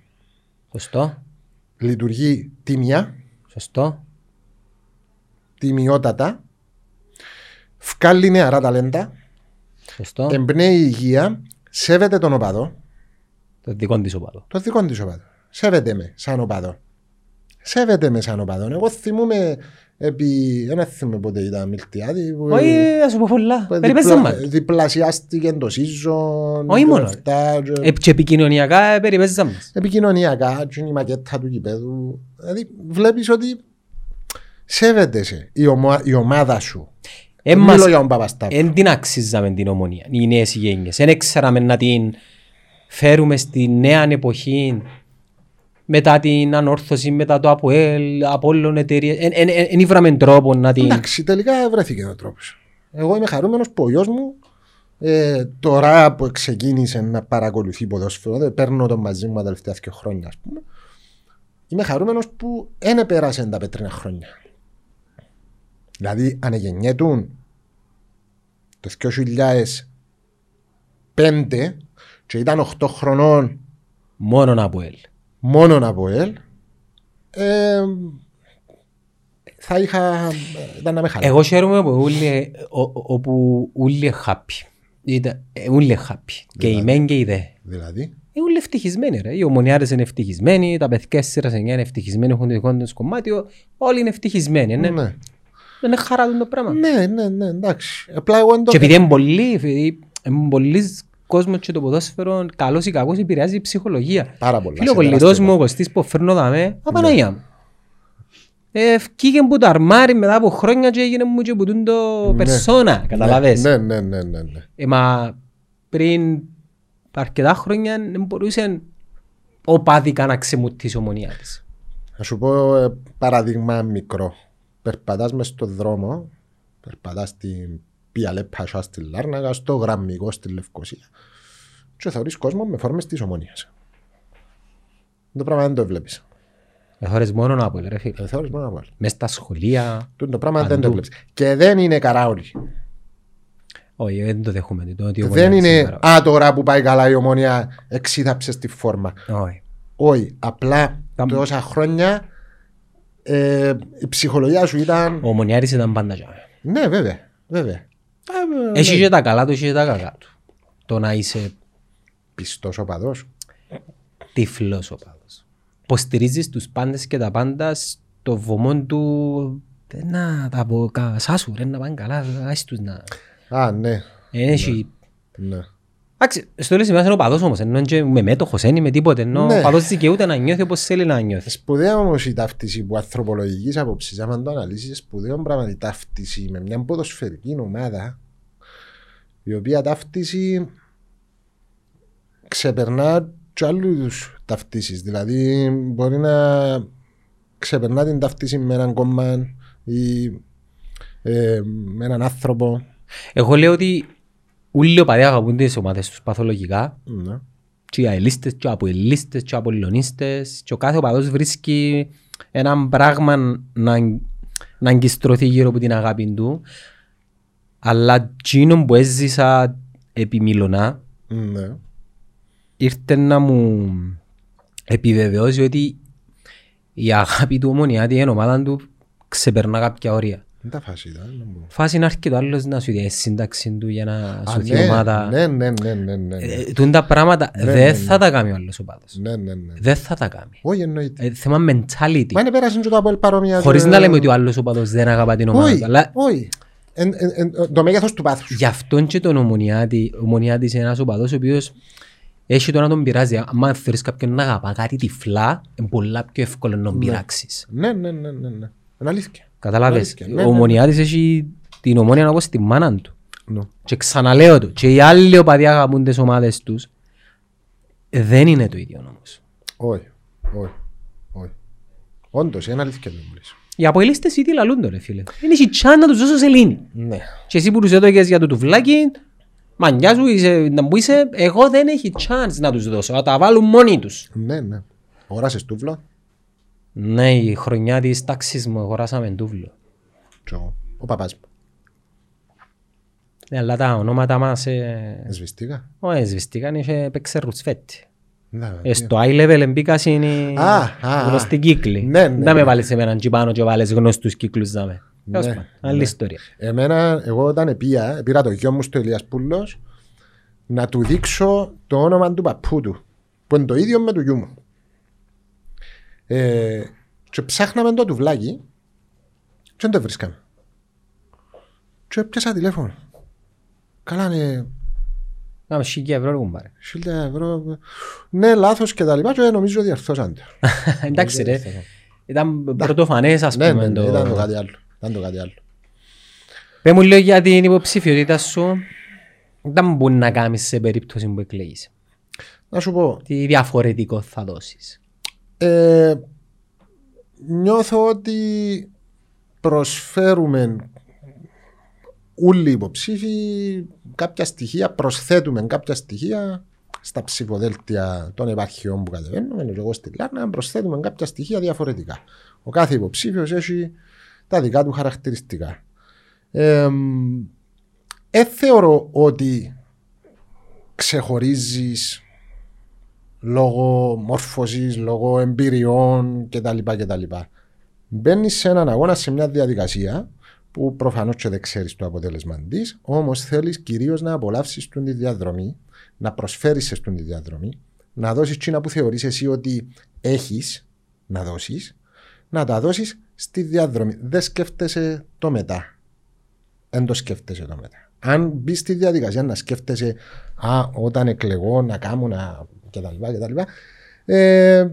Σωστό. λειτουργεί τίμια, Σωστό. τιμιότατα, βγάλει νεαρά ταλέντα, Σωστό. εμπνέει υγεία, σέβεται τον οπαδό, Το δικό της οπαδό. το δικό της οπαδό. Σέβεται με σαν οπαδό. Σέβεται με σαν οπαδόν. Εγώ θυμούμαι επί... Δεν θυμούμαι πότε ήταν Μιλτιάδη. που- Όχι, ας σου πω πολλά. που Περιπέζαν διπλα- μας. διπλασιάστηκε το season. Όχι και μόνο. αυτά, και- Ε, Και επικοινωνιακά ε, περιπέζαν μας. επικοινωνιακά, και είναι η μακέτα του γηπέδου. Δηλαδή βλέπεις ότι σέβεται σε η, ομο- η ομάδα σου. Ε, Μιλώ μας- για τον Παπαστάκο. Εν την αξίζαμε την ομονία, οι νέες γενιές. Εν έξεραμε να την φέρουμε στη νέα εποχή μετά την ανόρθωση, μετά το ΑΠΟΕΛ, από όλων εταιρείες. Εν, εν, εν, εν ήβραμε τρόπο να την... Εντάξει, τελικά βρέθηκε ο τρόπος. Εγώ είμαι χαρούμενος που ο γιος μου ε, τώρα που ξεκίνησε να παρακολουθεί ποδόσφαιρο, δεν παίρνω τον μαζί μου τα τελευταία δύο χρόνια, ας πούμε. Είμαι χαρούμενος που δεν πέρασε τα πέτρινα χρόνια. Δηλαδή, αν γεννιέτουν το 2005 και ήταν 8 χρονών Μόνον ΑΠΟΕΛ. μόνο από ελ, ε, θα είχα. ήταν να με χαρά. Εγώ χαίρομαι που ούλοι, ο- ο- όπου ούλοι happy. Ήταν- ε, Ούλοι happy. Και η μεν και η δε. Δηλαδή. Ε, Ούλοι ευτυχισμένοι ρε. Οι ομονιάρες είναι ευτυχισμένοι, τα παιδιά σειράς εννιά είναι ευτυχισμένοι, έχουν το δικό τους κομμάτι. ο- Όλοι είναι ευτυχισμένοι. Ναι. Ναι. Είναι χαρά του το πράγμα. ναι, ναι, ναι, εντάξει. Απλά εγώ δεν το. Και επειδή είναι πολλοί, επειδή είναι πολλοί κόσμος και το ποδόσφαιρο, καλός ή κακός, επηρεάζει η ψυχολογία. Πάρα πολλά. Φίλε, ο σε κολλητός τεράστιο μου, ο Κωστής που φέρνω δαμέ, απαναγία μου. Ε, Ευκήκε που το αρμάρι μετά από χρόνια και έγινε μου και που τούν το περσόνα, καταλαβες; Ναι, ναι, ναι, ναι, ναι. Ε, μα πριν αρκετά χρόνια δεν μπορούσε οπάδικα να ξεμουτήσει η ομονία της. Θα σου πω ε, παράδειγμα μικρό. Περπατάς μες στον δρόμο, περπατάς στην Πιαλέ Πασά στη Λάρναγα, στο Γραμμικό στη Λευκοσία και θεωρείς κόσμο με φόρμες της ομονίας. Το πράγμα δεν το βλέπεις. Ε, χώρες μόνο να πω, ρε φίλε. Το θεωρείς μόνο από άλλο. Μες στα σχολεία, Το πράγμα δεν Παντού. το βλέπεις. Και δεν είναι καράολοι. όχι, δεν το δέχομαι. Το, ότι η Δεν ομονία της είναι παρά- α τώρα που πάει καλά η ομονία εξίδαψες στη φόρμα. Όχι. Όχι, απλά Τα- τόσα χρόνια ε, η ψυχολογία σου ήταν. Ο Ομονιάρης ήταν πάντα τζάμε. Ναι, βέβαια. βέβαια. Ε, Έχει και τα καλά του, έχει και τα κακά του. Το να είσαι Πιστός οπαδός. τυφλός ο πάδος. Υποστηρίζεις τους πάντες και τα πάντα στο βωμό του «Ε, να τα πω κα- σάσου ρε να πάνε καλά, άσε τους να... Α, ναι. Ε, Έχει... ναι. Εντάξει, στο τέλος ημέρας είναι ο παδός όμως, ενώ και με μέτοχος, είναι με τίποτε, ενώ Ναι. ο παδός δικαιούται να νιώθει όπως θέλει να νιώθει. Σπουδαία όμως η ταύτιση που ανθρωπολογικής άποψης, άμα το αναλύσεις, σπουδαίο πράγμα η ταύτιση με μια ποδοσφαιρική ομάδα η οποία ταύτιση ξεπερνά και άλλου ταυτίσει. Δηλαδή, μπορεί να ξεπερνά την ταύτιση με έναν κόμμα ή ε, με έναν άνθρωπο. Εγώ λέω ότι όλοι οι οπαδοί αγαπούν τις ομάδες τους παθολογικά Ναι. και οι αελίστες και οι αποελίστες και οι απολυλωνίστες και ο κάθε οπαδός βρίσκει ένα πράγμα να, να αγκιστρωθεί γύρω από την αγάπη του αλλά εκείνο που έζησα επί Μιλωνά ναι. ήρθε να μου επιβεβαιώσει ότι η αγάπη του ομονιάτη η ομάδα του ξεπερνά κάποια όρια. Δεν τα φάση ήταν. δεν μπορώ. Φάση να έρχεται ο άλλος να σου δει σύνταξη του για να Α, σωθεί ναι, ομάδα. ναι, ναι, ναι, ναι, ναι. Ε, τούν τα πράγματα δεν θα τα κάνει ο άλλος ο πάδος. Ναι, ναι, ναι. Δεν θα τα κάνει. Όχι εννοείται. Ε, θέμα mentality. Μα είναι πέρασε και το από παρόμοια. Χωρίς το- να λέμε ότι ο άλλος ο παδός δεν αγαπά την ομάδα Όχι, του. Αλλά όχι. Εν- εν- εν- Το μέγεθος του πάθους. γι' αυτόν και τον ομονιάτη, ο ομονιάτης είναι ένας οπαδός ο οποίος έχει το να τον πειράζει. Αν θεωρείς κάποιον να αγαπά κάτι τυφλά, είναι πολλά πιο εύκολο να τον πειράξεις. Ναι, ναι, ναι, ναι, ναι. Είναι αλήθεια. Καταλάβες. Αλήθεια, ναι, Ο ναι, ναι. ομονιάτης έχει την ομόνια όπως τη μάνα του. Ναι. Και ξαναλέω το, και οι άλλοι οπαδοί αγαπούν τις ομάδες τους, δεν είναι το ίδιο όμως. Όχι, όχι, όχι. Όντως, είναι αλήθεια το που λες. Οι αποελίστες ήδη λαλούν το ρε φίλε. Είναι η τσάν να τους δώσω σελήνη. Ναι. Και εσύ που τους έδωκες για το τουβλάκι, μανιά σου είσαι, να μου είσαι, εγώ δεν έχει chance να τους δώσω, θα τα βάλουν μόνοι τους. Ναι, ναι. Αγοράσες τούβλο Ναι, η χρονιά της τάξης μου αγοράσαμε τούβλο. και ο- ο παπάς μου. Ναι, αλλά τα ονόματα μας ε, Εσβηστήκα. όχι, σβηστήκαν, είχε παίξει ρουτσφέτη. Ναι, Ε, στο high level μπήκας είναι Α, α, α. γνωστή κύκλη. Ναι, ναι, Δεν με ναι. βάλεις εμέναν τσι πάνω και βάλεις γνωστούς κύκλους δάμε. Ναι, Τέλος πάντων, Άλλη ιστορία. Εμένα, εγώ όταν πήγα, πήρα το γιο μου στο Ηλίας Πούλος να του δείξω το όνομα του παππού του, που είναι το ίδιο με του γιού μου. Ε, Και ψάχναμε το τουβλάκι και δεν το βρίσκαμε. Και πιάσα τηλέφωνο. Καλά ναι, Να χίλια ευρώ ρε κουμπάρε. χίλια ευρώ. Ναι, λάθος και τα λοιπά και νομίζω διαρθώσαν το. Εντάξει ρε. Ήταν πρωτοφανές ας Ναι, πούμε ναι, ναι, ήταν το το... κάτι άλλο. Ήταν το κάτι άλλο. Πες μου λίγο για την υποψηφιότητα σου. Δεν μπορεί να κάνεις σε περίπτωση που εκλέγεις. Να σου πω, Τι διαφορετικό θα δώσεις. Ε, νιώθω ότι προσφέρουμε όλοι οι υποψήφοι κάποια στοιχεία, προσθέτουμε κάποια στοιχεία στα ψηφοδέλτια των επαρχιών που κατεβαίνουμε, και εγώ στη Λάρνα, προσθέτουμε κάποια στοιχεία διαφορετικά. Ο κάθε υποψήφιος έχει τα δικά του χαρακτηριστικά. Ε, ε, θεωρώ ότι ξεχωρίζεις λόγω μόρφωσης, λόγω εμπειριών κτλ. κτλ. Μπαίνεις σε έναν αγώνα, σε μια διαδικασία που προφανώς και δεν ξέρεις το αποτέλεσμα της, όμως θέλεις κυρίως να απολαύσεις την τη διαδρομή, να προσφέρεις σε την τη διαδρομή, να δώσεις τσίνα που θεωρείς εσύ ότι έχεις να δώσεις, να τα δώσεις στη διαδρομή. Δεν σκέφτεσαι το μετά. Δεν το σκέφτεσαι το μετά. Αν μπεις στη διαδικασία να σκέφτεσαι α, όταν εκλεγώ να κάνω να... κτλ. κτλ. Ε,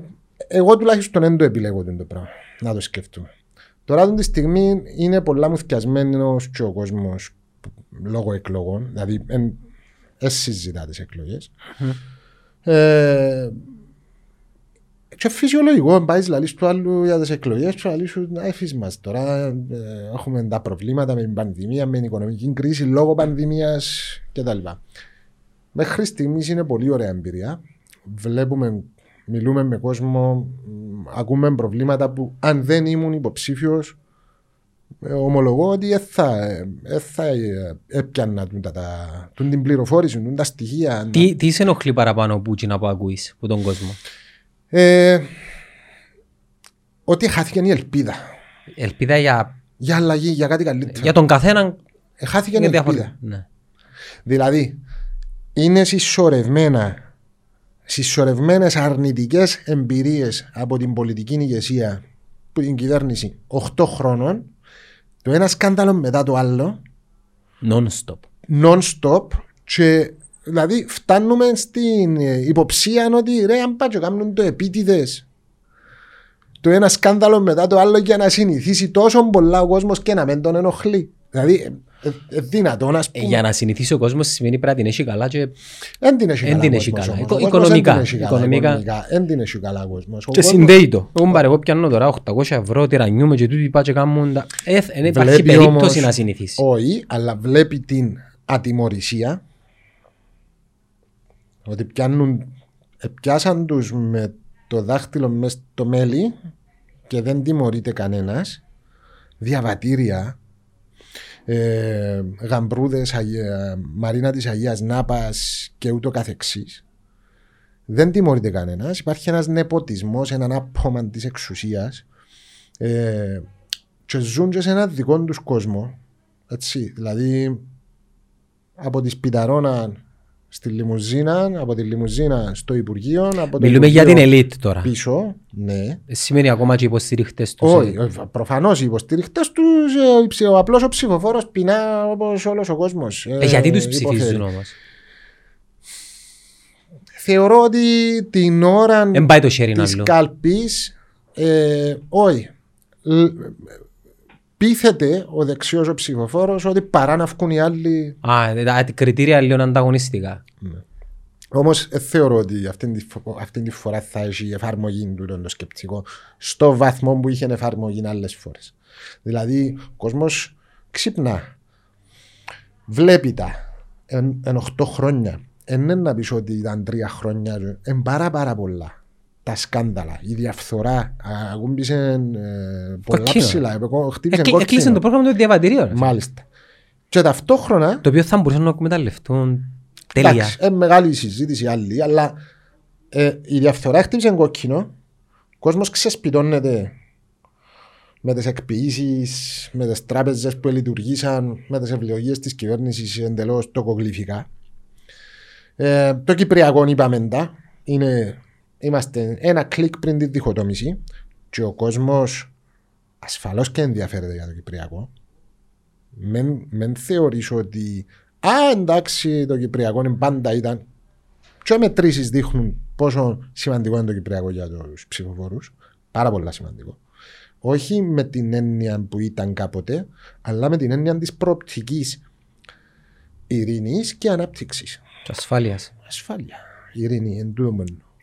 εγώ τουλάχιστον δεν το επιλέγω το πράγμα. Να το σκέφτομαι. Τώρα αυτή τη στιγμή είναι πολλά μουθιασμένο και ο κόσμος λόγω εκλογών. Δηλαδή, δεν συζητά τις εκλογές. Ε, και φυσιολογικό, πάεις λαλείς του άλλου για τις εκλογές και λαλείς σου να έφεις μας τώρα ε, έχουμε τα προβλήματα με την πανδημία, με την οικονομική κρίση λόγω πανδημίας κτλ. Μέχρι στιγμής είναι πολύ ωραία εμπειρία. Βλέπουμε, μιλούμε με κόσμο, μ, ακούμε προβλήματα που αν δεν ήμουν υποψήφιος ε, ομολογώ ότι δεν θα, ε, δεν θα ε, έπιανα τούν τα- τα- τούν την πληροφόρηση, τούν τα στοιχεία. Τι, τι σε ενοχλεί παραπάνω που να που ακούεις από τον κόσμο; Ε, ότι χάθηκε η ελπίδα Ελπίδα για, για αλλαγή, για κάτι καλύτερο. για τον καθέναν Ε, χάθηκε η είναι ελπίδα. διαφορετικό. Ναι. Δηλαδή, είναι συσσωρευμένα, συσσωρευμένες αρνητικές εμπειρίες από την πολιτική ηγεσία που την κυβέρνηση 8 χρόνων, το ένα σκάνδαλο μετά το άλλο, Non-stop. non-stop και δηλαδή φτάνουμε στην ε, υποψία ότι ρε αν πάει και κάνουν το επίτηδες το ένα σκάνδαλο μετά το άλλο για να συνηθίσει τόσο πολλά ο κόσμος και να μην τον ενοχλεί. Δηλαδή, ε, ε, ε, δυνατόν ας Ε, πούμε. για να συνηθίσει ο κόσμος σημαίνει πρέπει να την έχει καλά και, Δεν την έχει Εν καλά την ο έχει κόσμος καλά. όμως. Οικο- Ο κόσμος οικονομικά. Δεν την έχει καλά Οικονομικά. οικονομικά. Δεν την έχει καλά ο κόσμος. Ο και κόσμος συνδέει το. Εγώ μπαρε, εγώ πιάνω τώρα 800 ευρώ τυραννιούμε και τούτοι πάει και κάνουν τα... Ε, δεν υπάρχει βλέπει περίπτωση όμως- να συνηθίσει. Όχι, αλλά βλέπει την ατιμορρησία ότι πιάνουν, ε, πιάσαν τους με το δάχτυλο μες στο μέλι και δεν τιμωρείται κανένας. Διαβατήρια ε, γαμπρούδες Αγία- Μαρίνα της Αγίας Νάπας και ούτω καθεξής. Δεν τιμωρείται κανένας. Υπάρχει ένας νεποτισμός, έναν άπωμα της εξουσίας. Ε, και ζουν και σε έναν δικό τους κόσμο έτσι, δηλαδή από τη Σπιταρώνα στη λιμουζίνα, από τη λιμουζίνα στο Υπουργείο, από το Μιλούμε για την Υπουργείο ελίτ τώρα. πίσω, ναι. Ε, Σημαίνει ακόμα και οι υποστηριχτές τους. Όχι, ε, προφανώς οι υποστηριχτές τους, ο απλός ο ψηφοφόρος πεινά όπως όλος ο κόσμος. ε, γιατί τους ψηφίζουν όμως; Θεωρώ ότι την ώρα Δεν πάει το χέρι της αλλού. κάλπης, ε, όχι. Λ- Πείθεται ο δεξιός ο ψηφοφόρος ότι παρά να βγουν οι άλλοι. Α, ε, τα κριτήρια λίγο ανταγωνιστικά. Όμως θεωρώ ότι αυτή τη, φο- αυτή τη φορά θα έχει εφαρμογή του το σκεπτικό στο βαθμό που είχε εφαρμογή άλλες φορές. Δηλαδή, ο κόσμος ξυπνά. Βλέπει τα. Εν, εν 8 χρόνια. Εν είναι να πεις ότι ήταν 3 χρόνια. Εν πάρα πάρα πολλά. Τα σκάνδαλα, η διαφθορά, ακούμπησε ε, πολλά Κοκκίνο. ψηλά. ε, Χτύπησε Έκλει- Έκλεισε κόκκινο. το πρόγραμμα του διαβατηρίου. ρε. Μάλιστα. Και ταυτόχρονα Το οποίο θα μπορούσαν να εκμεταλλευτούν τέλεια. Εντάξει, ε, μεγάλη συζήτηση άλλη, αλλά ε, η διαφθορά χτύπησε κόκκινο. Ο κόσμος ξεσπιτώνεται με τις εκποιήσεις, με τις τράπεζες που λειτουργήσαν, με τις ευλογίες της κυβέρνησης εντελώς τοκογλυφικά. Ε, το Κυπριακό είπαμε τα. Είναι, είμαστε ένα κλικ πριν τη διχοτόμηση. και ο κόσμος ασφαλώς και ενδιαφέρεται για το Κυπριακό, μεν, μεν θεωρείς ότι α, εντάξει, το Κυπριακό είναι πάντα ήταν και μετρήσεις δείχνουν πόσο σημαντικό είναι το Κυπριακό για τους ψηφοφόρους. Πάρα πολύ σημαντικό. Όχι με την έννοια που ήταν κάποτε, αλλά με την έννοια της προοπτικής ειρήνης και ανάπτυξης. Και ασφάλειας. Ασφάλεια. Ειρήνη, εν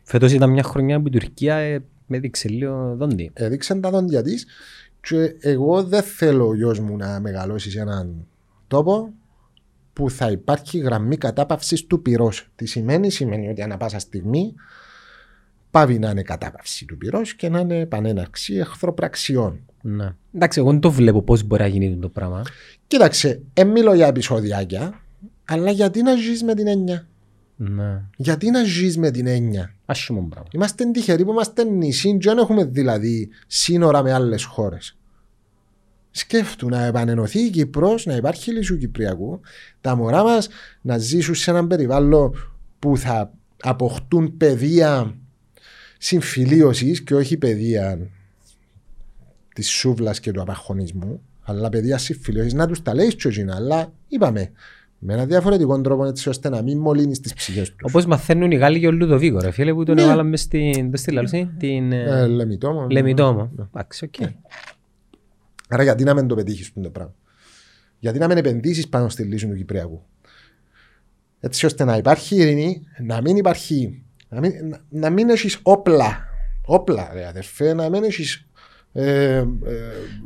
τούτο μόνο. Φέτος ήταν μια χρονιά που η Τουρκία ε, με έδειξε λίγο δόντι. Έδειξε τα δόντια της και εγώ δεν θέλω ο γιος μου να μεγαλώσει σε έναν τόπο που θα υπάρχει γραμμή κατάπαυσης του πυρός. Τι σημαίνει, σημαίνει ότι ανά πάσα στιγμή πάβει να είναι κατάπαυση του πυρός και να είναι πανέναρξη εχθροπραξιών. Ναι. Εντάξει, εγώ δεν το βλέπω πώς μπορεί να γίνει το πράγμα. Κοίταξε, δεν μιλώ για επεισοδιάκια, αλλά γιατί να ζεις με την έννοια; Ναι. Γιατί να ζεις με την έννοια; Άσχημο πράγμα. Είμαστε τυχεροί που είμαστε νησί και δεν έχουμε δηλαδή σύνορα με άλλες χώρες. Σκέφτου να επανενωθεί η Κύπρος, να υπάρχει λύση του Κυπριακού, τα μωρά μας να ζήσουν σε έναν περιβάλλον που θα αποκτούν παιδεία συμφιλίωσης και όχι παιδεία της σούβλας και του απαγχονισμού, αλλά παιδεία συμφιλίωσης. Να τους τα λέει τζιαι τζείνα, αλλά είπαμε με ένα διαφορετικό τρόπο έτσι ώστε να μην μολύνεις τις ψυχές τους. Όπως μαθαίνουν οι Γάλλοι για ο Λουδοβίκο, ρε φίλε, που τον Ναι. έβαλαμε στην. Πώς τη λαλούσε, την. ε, Ε, λαιμητόμο. Λαιμητόμο. Ναι. Εντάξει, οκ. Άρα γιατί να μην το πετύχεις το πράγμα; Γιατί να μην επενδύσεις πάνω στη λύση του Κυπριακού; Έτσι ώστε να υπάρχει ειρήνη, να μην υπάρχει. Να μην, να, να μην έχεις όπλα. Όπλα, ρε αδερφέ, να μην έχεις. Ε, ε,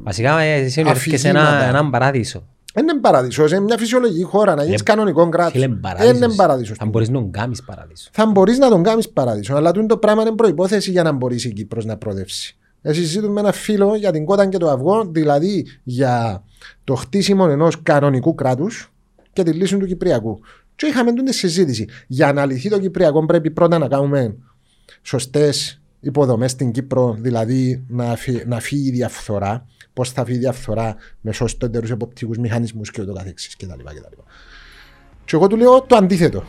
Βασικά, ε, εσύ έρχεσαι σε ένα, Αφηγήματα. έναν παράδεισο. Δεν είναι παράδεισο, είναι μια φυσιολογική χώρα να γίνεις Ε, κανονικό κράτος. Φίλε, Δεν παράδεισος. είναι παράδεισο. Θα μπορείς να τον κάνεις παράδεισο. Θα μπορείς να τον κάνεις παράδεισο, αλλά τούτο το πράγμα είναι προπόθεση για να μπορείς η Κύπρος να προοδεύσει. Ε, συζητούμε με ένα φίλο για την κότα και το αυγό, δηλαδή για το χτίσιμο ενός κανονικού κράτους και τη λύση του Κυπριακού. Και είχαμε τούτη συζήτηση. Για να λυθεί το Κυπριακό, πρέπει πρώτα να κάνουμε σωστές υποδομές στην Κύπρο, δηλαδή να, φύ- να φύγει η διαφθορά. Πώς θα φύγει η διαφθορά με σωστότερου εποπτικούς μηχανισμούς και ούτω καθεξής κτλ. κτλ. Και εγώ του λέω το αντίθετο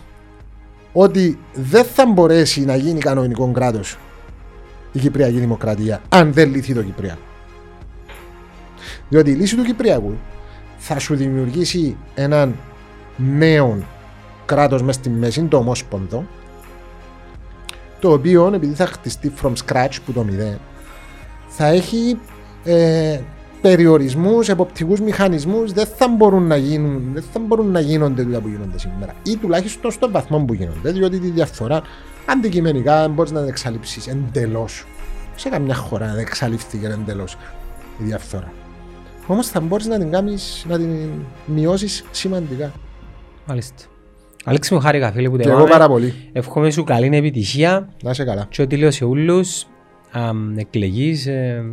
ότι δεν θα μπορέσει να γίνει κανονικό κράτος η Κυπριακή Δημοκρατία αν δεν λυθεί το Κυπριακό. Διότι η λύση του Κυπριακού θα σου δημιουργήσει έναν νέο κράτος μέσα στη μέση, το ομόσπονδο, το οποίο επειδή θα χτιστεί from scratch που το μηδέν, θα έχει ε, περιορισμούς, εποπτικούς μηχανισμούς, δεν θα μπορούν να γίνουν, δεν θα μπορούν να γίνονται τούτα που γίνονται σήμερα. Ή τουλάχιστον στον βαθμό που γίνονται, διότι τη διαφθορά αντικειμενικά μπορείς να την εξαλείψεις εντελώς. Σε καμιά χώρα δεν εξαλείφθηκε εντελώς η διαφθορά. Όμως θα μπορείς να την κάνεις, να την μειώσεις σημαντικά. Μάλιστα. Αλέξη μου χάρηκα φίλε που Και εγώ τελειώναμε. πάρα πολύ. Εύχομαι σου καλή επιτυχία Να είσαι καλά. και ότι λέω σε όλους αμ, εκλεγείς ε,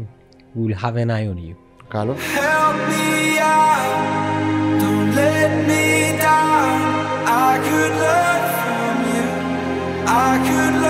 will have an eye on you. Καλό. Help me out, don't let me down. I could learn from you. I could learn from